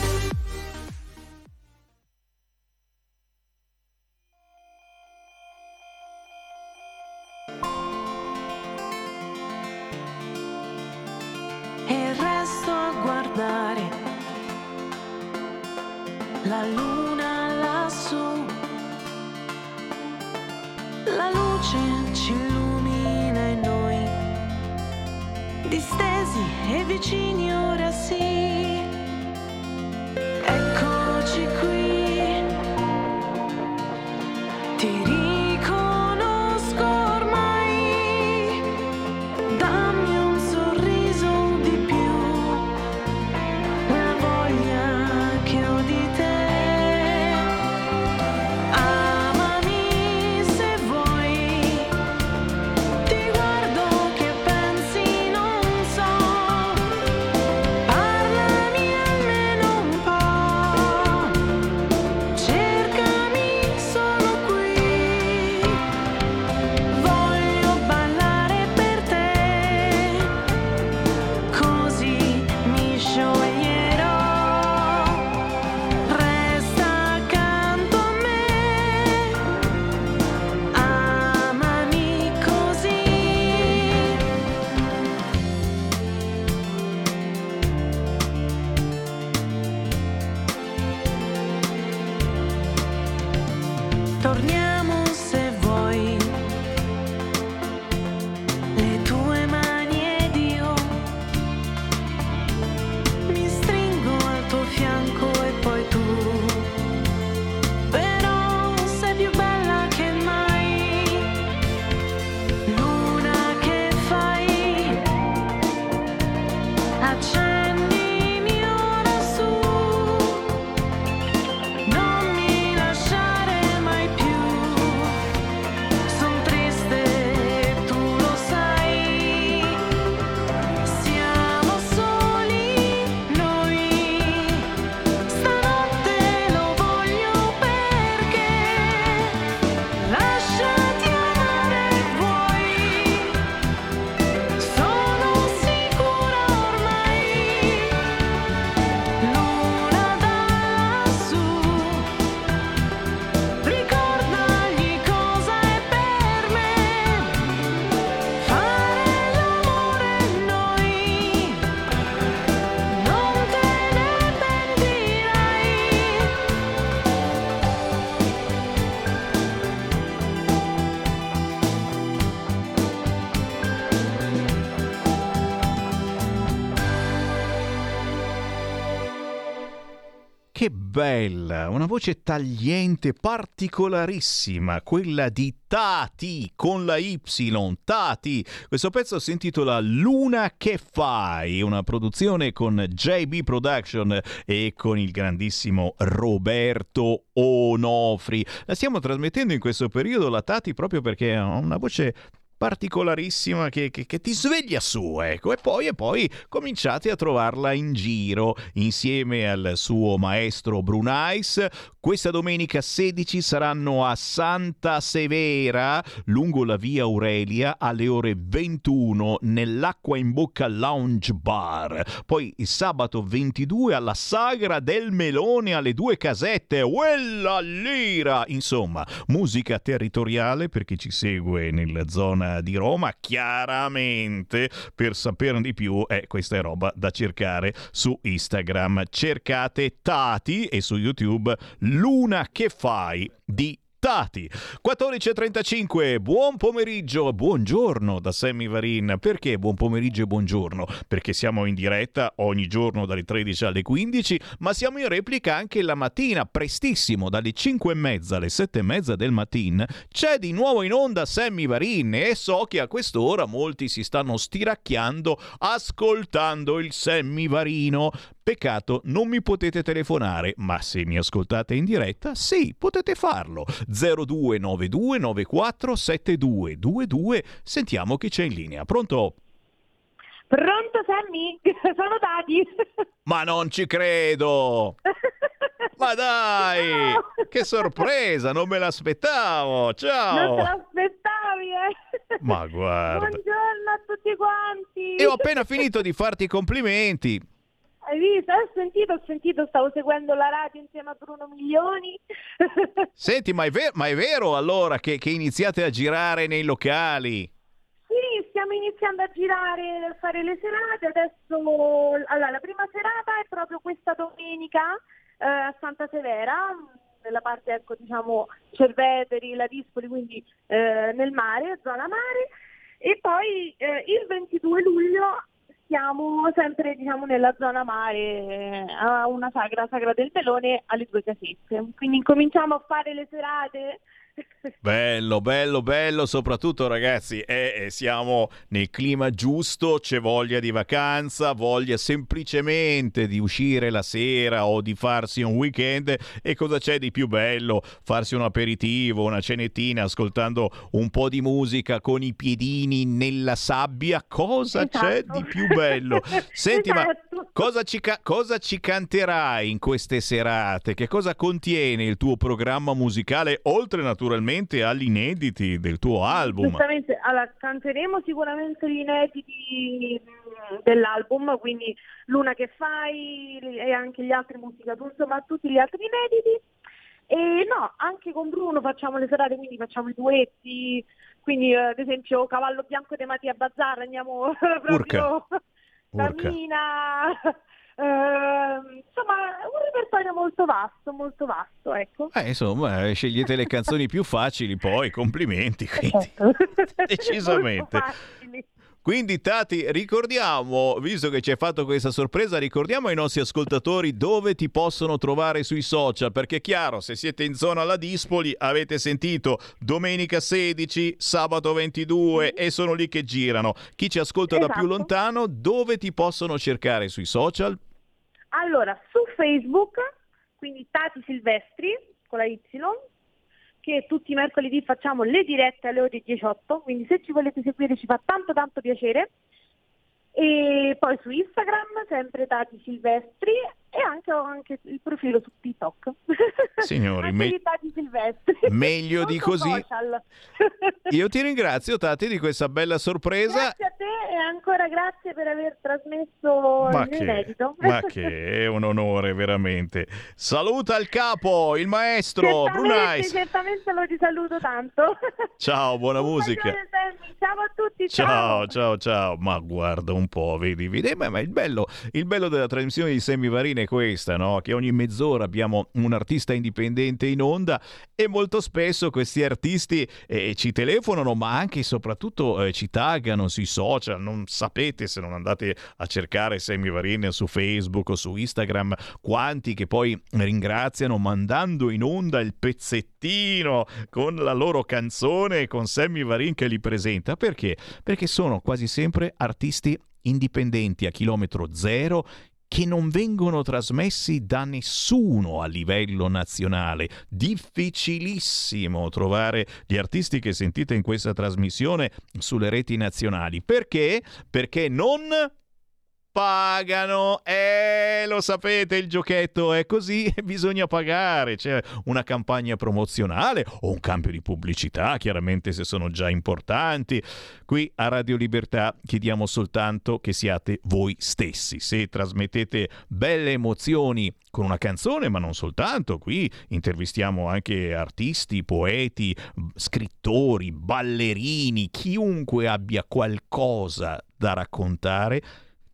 Che bella, una voce tagliente particolarissima, quella di Tati con la Y, Tati. Questo pezzo si intitola Luna che fai, una produzione con JB Production e con il grandissimo Roberto Onofri. La stiamo trasmettendo in questo periodo la Tati proprio perché ha una voce particolarissima che, che, che, ti sveglia su, ecco, e poi, e poi cominciate a trovarla in giro insieme al suo maestro Brunais. Questa domenica 16 saranno a Santa Severa, lungo la via Aurelia, alle ore 21 nell'Acqua in Bocca Lounge Bar. Poi sabato 22 alla Sagra del Melone alle due casette, quella lira! Insomma, musica territoriale per chi ci segue nella zona di Roma, chiaramente per saperne di più, eh, questa è roba da cercare su Instagram. Cercate Tati e su YouTube Luna che fai di Tati. 14.35, buon pomeriggio, buongiorno da Sammy Varin. Perché buon pomeriggio e buongiorno? Perché siamo in diretta ogni giorno dalle 13 alle 15, ma siamo in replica anche la mattina, prestissimo, dalle 5 e mezza alle 7 e mezza del mattino. C'è di nuovo in onda Sammy Varin e so che a quest'ora molti si stanno stiracchiando ascoltando il Sammy Varino. Peccato, non mi potete telefonare, ma se mi ascoltate in diretta, sì, potete farlo. 0292 94 7222. Sentiamo chi c'è in linea. Pronto? Pronto Sammy? [LAUGHS] Sono Tati. Ma non ci credo! [LAUGHS] Ma dai! No. Che sorpresa, non me l'aspettavo! Ciao! Non te l'aspettavi, eh? Ma guarda! Buongiorno a tutti quanti! E ho appena finito di farti i complimenti. Hai visto? Ho sentito, ho sentito, stavo seguendo la radio insieme a Bruno Milioni. [LAUGHS] Senti, ma è, ver- ma è vero allora che, che, iniziate a girare nei locali? Sì, stiamo iniziando a girare, a fare le serate. Adesso, allora, la prima serata è proprio questa domenica eh, a Santa Severa, nella parte, ecco, diciamo, Cerveteri, la Dispoli, quindi eh, nel mare, zona mare. E poi eh, il 22 luglio siamo sempre diciamo, nella zona mare, eh, a una sagra, sagra del melone, alle due casette. Quindi incominciamo a fare le serate Bello, bello, bello, soprattutto ragazzi, eh, eh, siamo nel clima giusto, c'è voglia di vacanza, voglia semplicemente di uscire la sera o di farsi un weekend e cosa c'è di più bello? Farsi un aperitivo, una cenettina ascoltando un po' di musica con i piedini nella sabbia, cosa esatto. c'è di più bello? [LAUGHS] Senti, esatto. ma cosa ci, ca- cosa ci canterai in queste serate? Che cosa contiene il tuo programma musicale oltre naturalmente agli inediti del tuo album. Giustamente, allora, canteremo sicuramente gli inediti mm, dell'album, quindi Luna che fai e anche gli altri musicatori, insomma tutti gli altri inediti. E no, anche con Bruno facciamo le serate, quindi facciamo i duetti, quindi eh, ad esempio Cavallo Bianco di Mattia Bazzar andiamo [LAUGHS] proprio Urca. [LAUGHS] Eh, insomma un repertorio molto vasto, molto vasto, ecco. Eh, insomma, eh, scegliete le canzoni più facili, poi complimenti, quindi [LAUGHS] decisamente. Quindi Tati, ricordiamo, visto che ci hai fatto questa sorpresa, ricordiamo ai nostri ascoltatori dove ti possono trovare sui social, perché è chiaro, se siete in zona La Dispoli, avete sentito domenica 16, sabato 22 e sono lì che girano. Chi ci ascolta da più Esatto. lontano, dove ti possono cercare sui social? Allora, su Facebook, quindi Tati Silvestri, con la Y, che tutti i mercoledì facciamo le dirette alle ore 18, quindi se ci volete seguire ci fa tanto tanto piacere. E poi su Instagram, sempre Tati Silvestri, e anche ho anche il profilo su TikTok. Signori, me- di meglio di Non so così. social. Io ti ringrazio Tati di questa bella sorpresa. Grazie a te e ancora grazie per aver trasmesso Ma l'inedito. che, ma che è un onore veramente. Saluta il capo, il maestro Certamente, Brunais. certamente lo risaluto tanto. Ciao, buona musica. Ciao a tutti ragazzi, Ciao, ciao, ciao. Ma guarda un po', vedi, vedi. Ma, ma il, bello, il bello della trasmissione di Semivarina è questa, no? Che ogni mezz'ora abbiamo un artista indipendente in onda e molto spesso questi artisti eh, ci telefonano, ma anche e soprattutto eh, ci taggano sui social. Non sapete se non andate a cercare Semivarina su Facebook o su Instagram, quanti che poi ringraziano mandando in onda il pezzettino con la loro canzone con Sammy Varin che li presenta. Perché? Perché sono quasi sempre artisti indipendenti a chilometro zero che non vengono trasmessi da nessuno a livello nazionale. Difficilissimo trovare gli artisti che sentite in questa trasmissione sulle reti nazionali. Perché? Perché non pagano. Eh, lo sapete, il giochetto è così [LAUGHS] bisogna pagare. C'è una campagna promozionale o un cambio di pubblicità, chiaramente se sono già importanti. Qui a Radio Libertà chiediamo soltanto che siate voi stessi. Se trasmettete belle emozioni con una canzone, ma non soltanto, qui intervistiamo anche artisti, poeti, scrittori, ballerini, chiunque abbia qualcosa da raccontare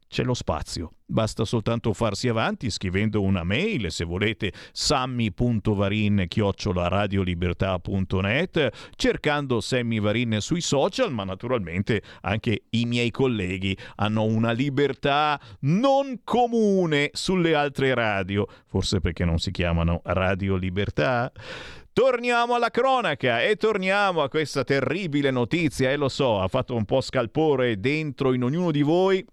c'è lo spazio. Basta soltanto farsi avanti scrivendo una mail, se volete, sammy.varin-radiolibertà.net, cercando Sammy Varin sui social, ma naturalmente anche i miei colleghi hanno una libertà non comune sulle altre radio, forse perché non si chiamano Radio Libertà? Torniamo alla cronaca e torniamo a questa terribile notizia, e lo so, ha fatto un po' scalpore dentro in ognuno di voi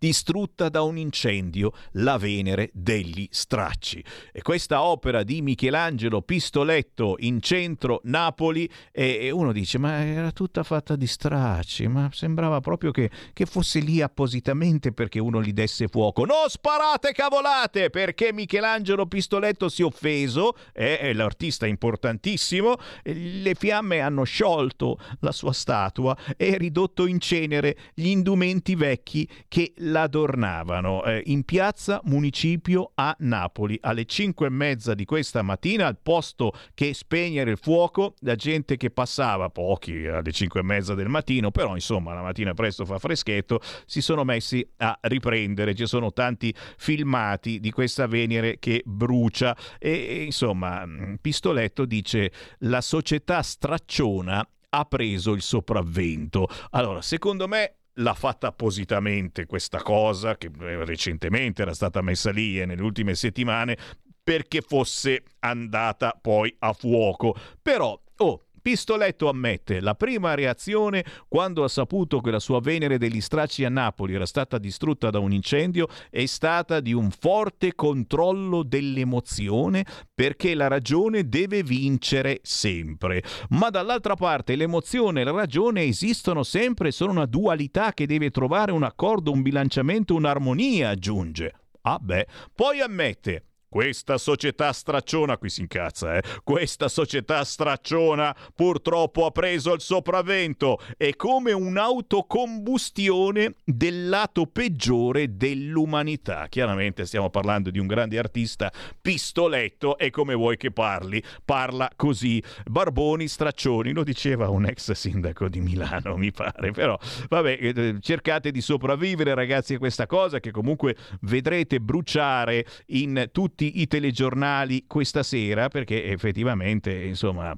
distrutta da un incendio la Venere degli Stracci. E questa opera di Michelangelo Pistoletto in centro Napoli e uno dice ma era tutta fatta di stracci, ma sembrava proprio che, che fosse lì appositamente perché uno gli desse fuoco. No, sparate cavolate perché Michelangelo Pistoletto si è offeso, è l'artista importantissimo, le fiamme hanno sciolto la sua statua e ridotto in cenere gli indumenti vecchi che l'adornavano eh, in piazza Municipio a Napoli. Alle 5 e mezza di questa mattina al posto che spegnere il fuoco la gente che passava pochi alle 5 e mezza del mattino però insomma la mattina presto fa freschetto si sono messi a riprendere. Ci sono tanti filmati di questa Venere che brucia. E, e insomma mm, Pistoletto dice la società stracciona ha preso il sopravvento. Allora, secondo me l'ha fatta appositamente questa cosa, che eh, recentemente era stata messa lì e nelle ultime settimane, perché fosse andata poi a fuoco. Però, oh, Pistoletto ammette la prima reazione quando ha saputo che la sua Venere degli Stracci a Napoli era stata distrutta da un incendio è stata di un forte controllo dell'emozione perché la ragione deve vincere sempre. Ma dall'altra parte l'emozione e la ragione esistono sempre, sono una dualità che deve trovare un accordo, un bilanciamento, un'armonia, aggiunge. Ah beh, poi ammette questa società stracciona, qui si incazza, eh? Questa società stracciona purtroppo ha preso il sopravvento. È come un'autocombustione del lato peggiore dell'umanità. Chiaramente stiamo parlando di un grande artista, pistoletto, e come vuoi che parli? Parla così. Barboni straccioni, lo diceva un ex sindaco di Milano, mi pare. Però, vabbè, eh, cercate di sopravvivere, ragazzi, a questa cosa che comunque vedrete bruciare in tutti tutti i telegiornali questa sera perché effettivamente, insomma,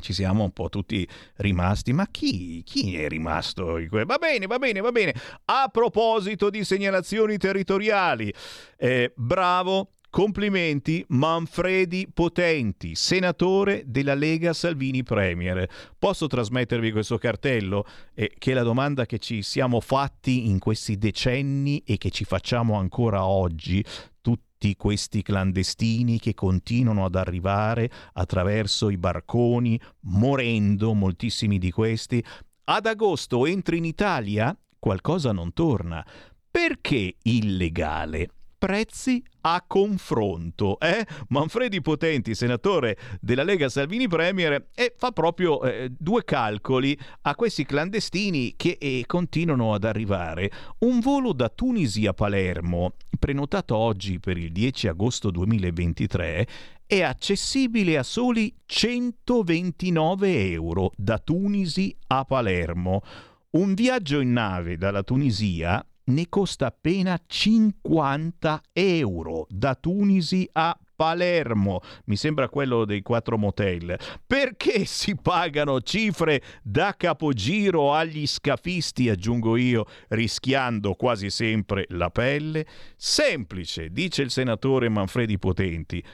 ci siamo un po' tutti rimasti. Ma chi, chi è rimasto? Va bene, va bene, va bene. A proposito di segnalazioni territoriali, eh, bravo Complimenti Manfredi Potenti, senatore della Lega Salvini Premier. Posso trasmettervi questo cartello? Eh, che è la domanda che ci siamo fatti in questi decenni e che ci facciamo ancora oggi tutti questi clandestini che continuano ad arrivare attraverso i barconi, morendo moltissimi di questi. Ad agosto entri in Italia, qualcosa non torna. Perché illegale? Prezzi a confronto. Eh? Manfredi Potenti, senatore della Lega Salvini Premier, e fa proprio eh, due calcoli a questi clandestini che eh, continuano ad arrivare. Un volo da Tunisi a Palermo, prenotato oggi per il 10 agosto 2023, è accessibile a soli 129 euro da Tunisi a Palermo un viaggio in nave dalla Tunisia ne costa appena 50 euro da Tunisi a Palermo, mi sembra quello dei quattro motel. Perché si pagano cifre da capogiro agli scafisti, aggiungo io, rischiando quasi sempre la pelle? Semplice, dice il senatore Manfredi Potenti.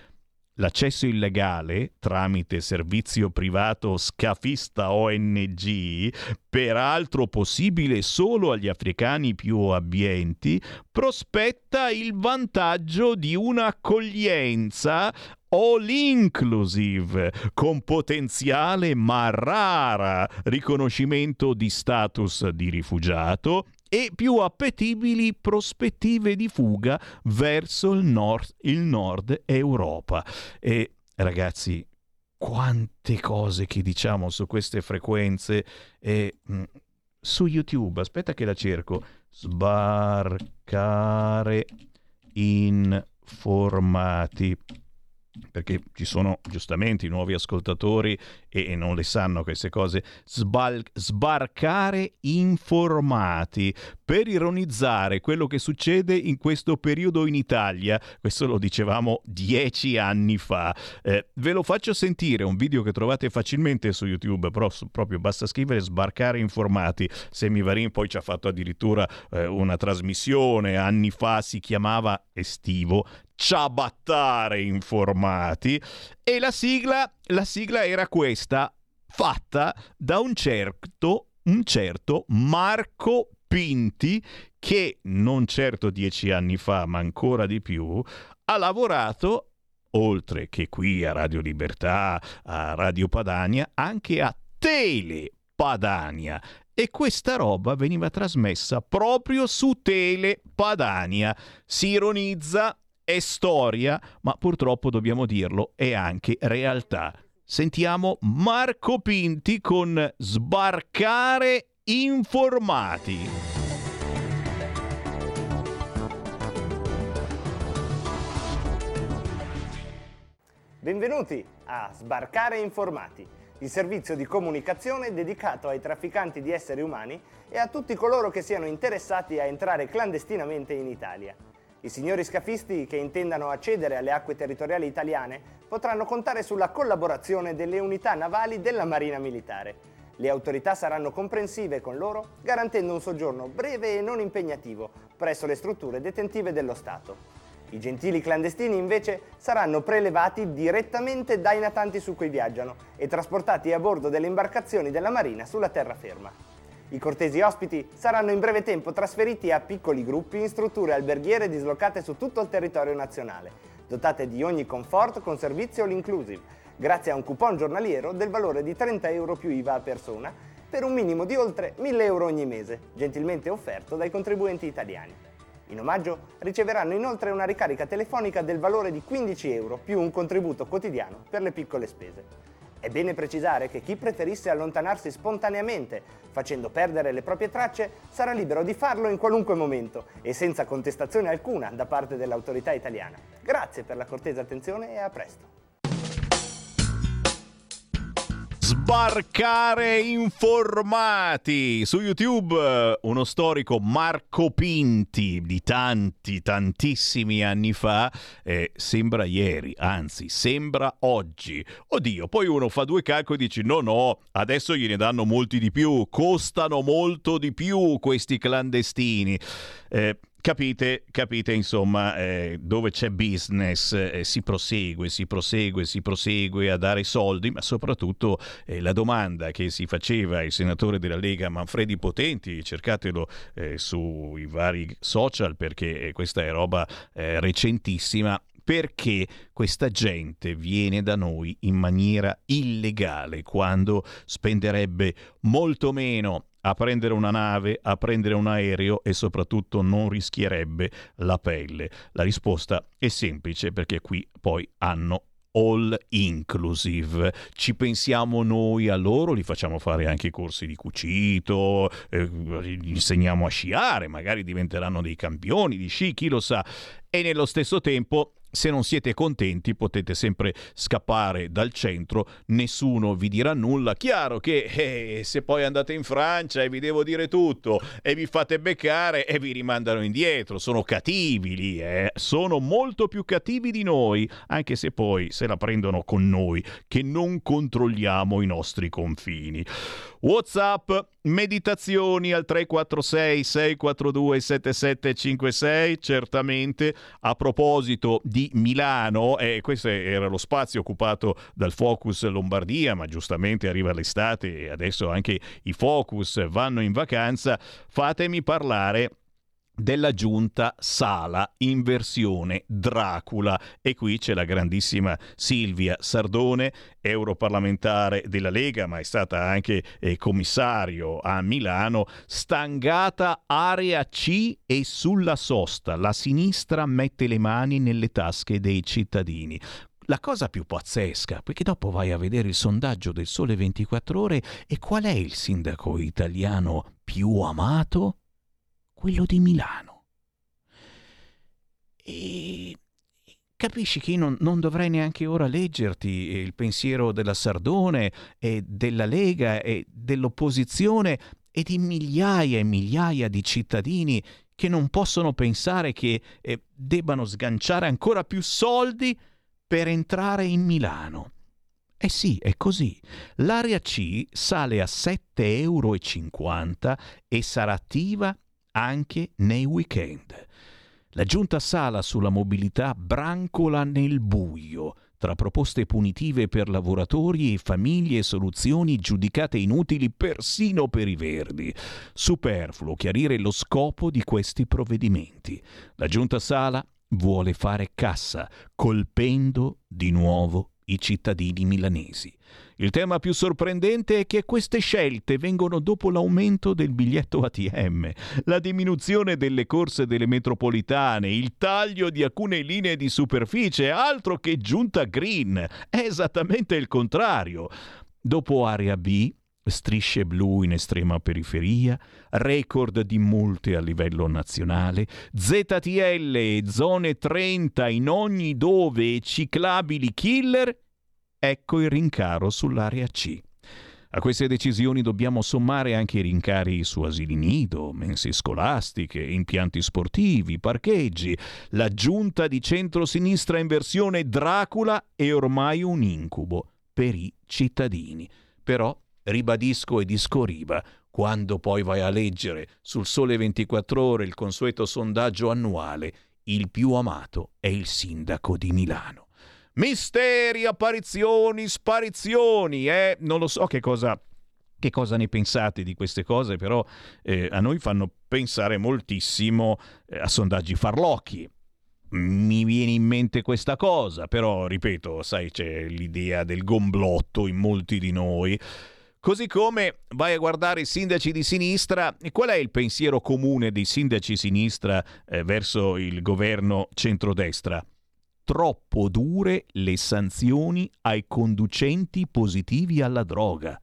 L'accesso illegale tramite servizio privato scafista ONG, peraltro possibile solo agli africani più abbienti, prospetta il vantaggio di un'accoglienza all inclusive, con potenziale ma rara riconoscimento di status di rifugiato e più appetibili prospettive di fuga verso il nord, il nord Europa. E ragazzi, quante cose che diciamo su queste frequenze e mm, su YouTube, aspetta che la cerco, sbarcare informati perché ci sono giustamente i nuovi ascoltatori e, e non le sanno queste cose, sbal- sbarcare informati per ironizzare quello che succede in questo periodo in Italia. Questo lo dicevamo dieci anni fa. Eh, ve lo faccio sentire, un video che trovate facilmente su YouTube, però proprio basta scrivere sbarcare informati. Semivarin poi ci ha fatto addirittura eh, una trasmissione, anni fa si chiamava Estivo, ciabattare informati e la sigla, la sigla era questa, fatta da un certo, un certo Marco Pinti che non certo dieci anni fa, ma ancora di più, ha lavorato, oltre che qui a Radio Libertà, a Radio Padania, anche a Tele Padania e questa roba veniva trasmessa proprio su Tele Padania. Si ironizza è storia, ma purtroppo dobbiamo dirlo, è anche realtà. Sentiamo Marco Pinti con Sbarcare informati. Benvenuti a Sbarcare Informati, il servizio di comunicazione dedicato ai trafficanti di esseri umani e a tutti coloro che siano interessati a entrare clandestinamente in Italia. I signori scafisti che intendano accedere alle acque territoriali italiane potranno contare sulla collaborazione delle unità navali della Marina Militare. Le autorità saranno comprensive con loro, garantendo un soggiorno breve e non impegnativo presso le strutture detentive dello Stato. I gentili clandestini invece saranno prelevati direttamente dai natanti su cui viaggiano e trasportati a bordo delle imbarcazioni della Marina sulla terraferma. I cortesi ospiti saranno in breve tempo trasferiti a piccoli gruppi in strutture alberghiere dislocate su tutto il territorio nazionale, dotate di ogni comfort con servizio all inclusive, grazie a un coupon giornaliero del valore di 30 euro più IVA a persona, per un minimo di oltre 1000 euro ogni mese, gentilmente offerto dai contribuenti italiani. In omaggio riceveranno inoltre una ricarica telefonica del valore di 15 euro più un contributo quotidiano per le piccole spese. È bene precisare che chi preferisse allontanarsi spontaneamente, facendo perdere le proprie tracce, sarà libero di farlo in qualunque momento e senza contestazione alcuna da parte dell'autorità italiana. Grazie per la cortese attenzione e a presto. Sbarcare informati. Su YouTube uno storico Marco Pinti di tanti tantissimi anni fa eh, sembra ieri anzi sembra oggi. Oddio poi uno fa due calcoli e dice no no adesso gliene danno molti di più costano molto di più questi clandestini. Eh, Capite, capite insomma, eh, dove c'è business eh, si prosegue, si prosegue, si prosegue a dare soldi, ma soprattutto eh, la domanda che si faceva il senatore della Lega Manfredi Potenti, cercatelo eh, sui vari social perché eh, questa è roba eh, recentissima, perché questa gente viene da noi in maniera illegale quando spenderebbe molto meno a prendere una nave, a prendere un aereo e soprattutto non rischierebbe la pelle? La risposta è semplice perché qui poi hanno all inclusive. Ci pensiamo noi a loro, li facciamo fare anche i corsi di cucito, eh, gli insegniamo a sciare, magari diventeranno dei campioni di sci, chi lo sa. E nello stesso tempo se non siete contenti potete sempre scappare dal centro, nessuno vi dirà nulla. Chiaro che eh, se poi andate in Francia e vi devo dire tutto e vi fate beccare e vi rimandano indietro, sono cattivi lì, eh? sono molto più cattivi di noi, anche se poi se la prendono con noi che non controlliamo i nostri confini. WhatsApp, meditazioni al 346 642 7756, certamente a proposito di Milano, e eh, questo era lo spazio occupato dal Focus Lombardia, ma giustamente arriva l'estate e adesso anche i Focus vanno in vacanza, fatemi parlare della giunta Sala in versione Dracula e qui c'è la grandissima Silvia Sardone, europarlamentare della Lega, ma è stata anche eh, commissario a Milano, stangata area C e sulla sosta la sinistra mette le mani nelle tasche dei cittadini. La cosa più pazzesca, perché dopo vai a vedere il sondaggio del Sole 24 ore e qual è il sindaco italiano più amato? Quello di Milano. E capisci che io non, non, dovrei neanche ora leggerti il pensiero della Sardone e della Lega e dell'opposizione e di migliaia e migliaia di cittadini che non possono pensare che eh, debbano sganciare ancora più soldi per entrare in Milano. Eh sì, è così. L'area C sale a 7,50 euro e sarà attiva anche nei weekend. La giunta Sala sulla mobilità brancola nel buio tra proposte punitive per lavoratori e famiglie e soluzioni giudicate inutili persino per i verdi. Superfluo chiarire lo scopo di questi provvedimenti. La giunta Sala vuole fare cassa, colpendo di nuovo i cittadini milanesi. Il tema più sorprendente è che queste scelte vengono dopo l'aumento del biglietto ATM, la diminuzione delle corse delle metropolitane, il taglio di alcune linee di superficie, altro che giunta green. È esattamente il contrario. Dopo area B, strisce blu in estrema periferia, record di multe a livello nazionale, ZTL e zone 30 in ogni dove e ciclabili killer, ecco il rincaro sull'area C. A queste decisioni dobbiamo sommare anche i rincari su asili nido, mense scolastiche, impianti sportivi, parcheggi. L'aggiunta di centrosinistra in versione Dracula è ormai un incubo per i cittadini. Però ribadisco e discoriba, quando poi vai a leggere sul Sole 24 ore il consueto sondaggio annuale, il più amato è il sindaco di Milano. Misteri, apparizioni, sparizioni, eh? Non lo so che cosa che cosa ne pensate di queste cose, però eh, a noi fanno pensare moltissimo eh, a sondaggi farlocchi. Mi viene in mente questa cosa, però ripeto, sai, c'è l'idea del gomblotto in molti di noi. Così come vai a guardare i sindaci di sinistra, qual è il pensiero comune dei sindaci sinistra eh, verso il governo centrodestra? Troppo dure le sanzioni ai conducenti positivi alla droga.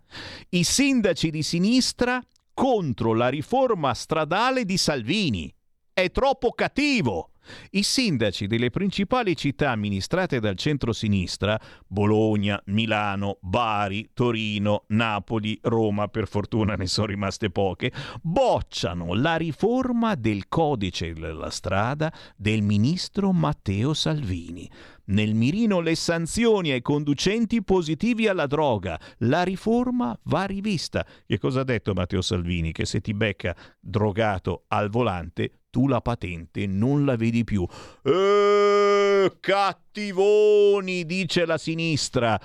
I sindaci di sinistra contro la riforma stradale di Salvini. È troppo cattivo. I sindaci delle principali città amministrate dal centro-sinistra, Bologna, Milano, Bari, Torino, Napoli, Roma, per fortuna ne sono rimaste poche, bocciano la riforma del codice della strada del ministro Matteo Salvini. Nel mirino le sanzioni ai conducenti positivi alla droga. La riforma va rivista. Che cosa ha detto Matteo Salvini? Che se ti becca drogato al volante tu la patente non la vedi più. Eh, cattivoni, dice la sinistra.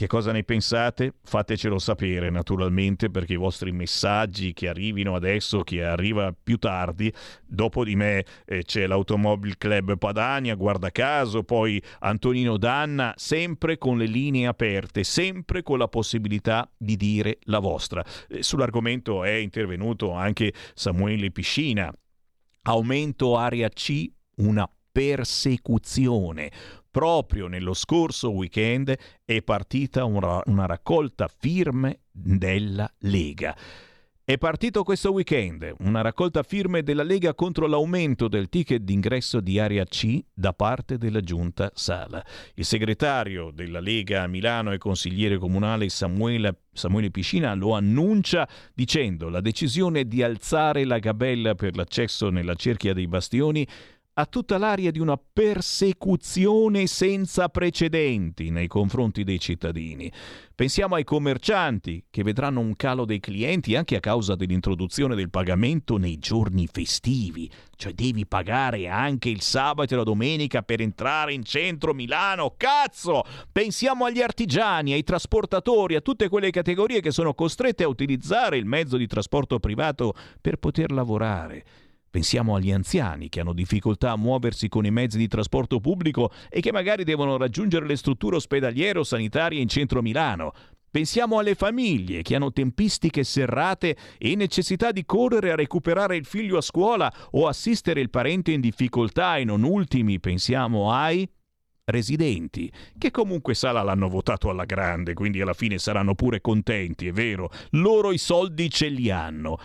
Che cosa ne pensate? Fatecelo sapere naturalmente perché i vostri messaggi che arrivino adesso, che arriva più tardi, dopo di me eh, c'è l'Automobile Club Padania, guarda caso, poi Antonino Danna, sempre con le linee aperte, sempre con la possibilità di dire la vostra. Eh, sull'argomento è intervenuto anche Samuele Piscina. Aumento area C, una persecuzione Proprio nello scorso weekend è partita una, una raccolta firme della Lega. È partito questo weekend una raccolta firme della Lega contro l'aumento del ticket d'ingresso di area C da parte della giunta Sala. Il segretario della Lega a Milano e consigliere comunale Samuele, Samuele Piscina lo annuncia dicendo la decisione di alzare la gabella per l'accesso nella cerchia dei bastioni ha tutta l'aria di una persecuzione senza precedenti nei confronti dei cittadini. Pensiamo ai commercianti che vedranno un calo dei clienti anche a causa dell'introduzione del pagamento nei giorni festivi, cioè devi pagare anche il sabato e la domenica per entrare in centro Milano. Cazzo! Pensiamo agli artigiani, ai trasportatori, a tutte quelle categorie che sono costrette a utilizzare il mezzo di trasporto privato per poter lavorare. Pensiamo agli anziani che hanno difficoltà a muoversi con i mezzi di trasporto pubblico e che magari devono raggiungere le strutture ospedaliere o sanitarie in centro Milano. Pensiamo alle famiglie che hanno tempistiche serrate e necessità di correre a recuperare il figlio a scuola o assistere il parente in difficoltà e non ultimi pensiamo ai residenti, che comunque Sala l'hanno votato alla grande, quindi alla fine saranno pure contenti, è vero, loro i soldi ce li hanno.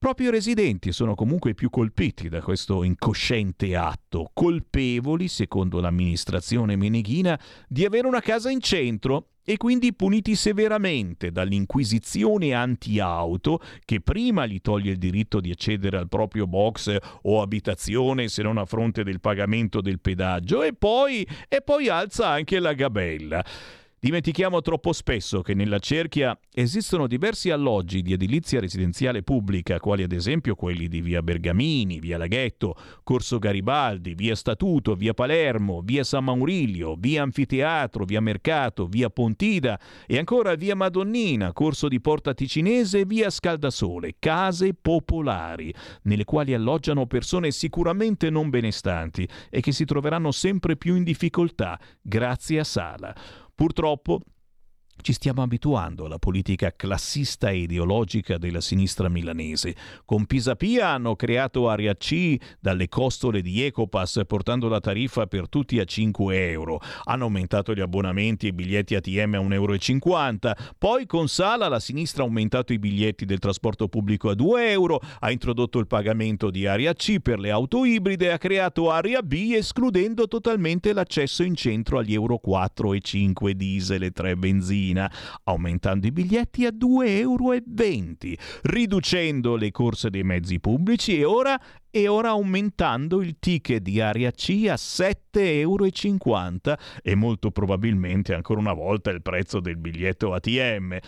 Proprio i residenti sono comunque più colpiti da questo incosciente atto, colpevoli, secondo l'amministrazione meneghina, di avere una casa in centro e quindi puniti severamente dall'inquisizione anti-auto che prima gli toglie il diritto di accedere al proprio box o abitazione se non a fronte del pagamento del pedaggio e poi, e poi alza anche la gabella. Dimentichiamo troppo spesso che nella cerchia esistono diversi alloggi di edilizia residenziale pubblica, quali ad esempio quelli di via Bergamini, via Laghetto, Corso Garibaldi, via Statuto, via Palermo, via San Maurilio, via Anfiteatro, via Mercato, via Pontida e ancora via Madonnina, Corso di Porta Ticinese e via Scaldasole, case popolari, nelle quali alloggiano persone sicuramente non benestanti e che si troveranno sempre più in difficoltà grazie a Sala. Purtroppo ci stiamo abituando alla politica classista e ideologica della sinistra milanese. Con Pisapia hanno creato Area C dalle costole di Ecopass portando la tariffa per tutti a 5 euro. Hanno aumentato gli abbonamenti e i biglietti ATM a 1,50 euro. Poi con Sala la sinistra ha aumentato i biglietti del trasporto pubblico a 2 euro, ha introdotto il pagamento di Area C per le auto ibride e ha creato Area B escludendo totalmente l'accesso in centro agli Euro 4 e 5 diesel e 3 benzina mattina, aumentando i biglietti a 2,20 euro, riducendo le corse dei mezzi pubblici e ora, e ora aumentando il ticket di Area C a 7,50 euro e molto probabilmente ancora una volta il prezzo del biglietto ATM.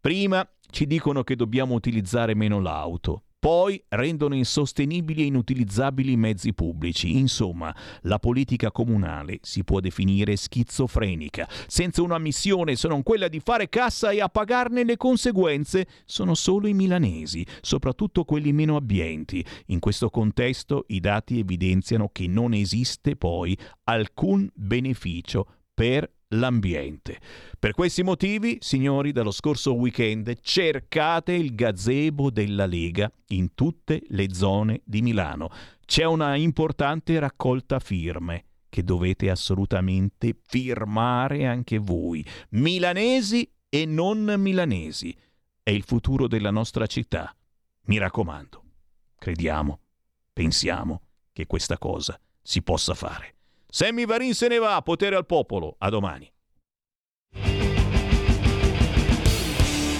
Prima ci dicono che dobbiamo utilizzare meno l'auto, poi rendono insostenibili e inutilizzabili i mezzi pubblici. Insomma, la politica comunale si può definire schizofrenica, senza una missione se non quella di fare cassa e a pagarne le conseguenze sono solo i milanesi, soprattutto quelli meno abbienti. In questo contesto i dati evidenziano che non esiste poi alcun beneficio per l'ambiente. Per questi motivi, signori, dallo scorso weekend cercate il gazebo della Lega in tutte le zone di Milano. C'è una importante raccolta firme che dovete assolutamente firmare anche voi, milanesi e non milanesi. È il futuro della nostra città. Mi raccomando, crediamo, pensiamo che questa cosa si possa fare. Sammy Varin se ne va, potere al popolo. A domani.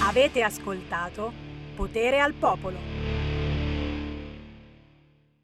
Avete ascoltato Potere al popolo.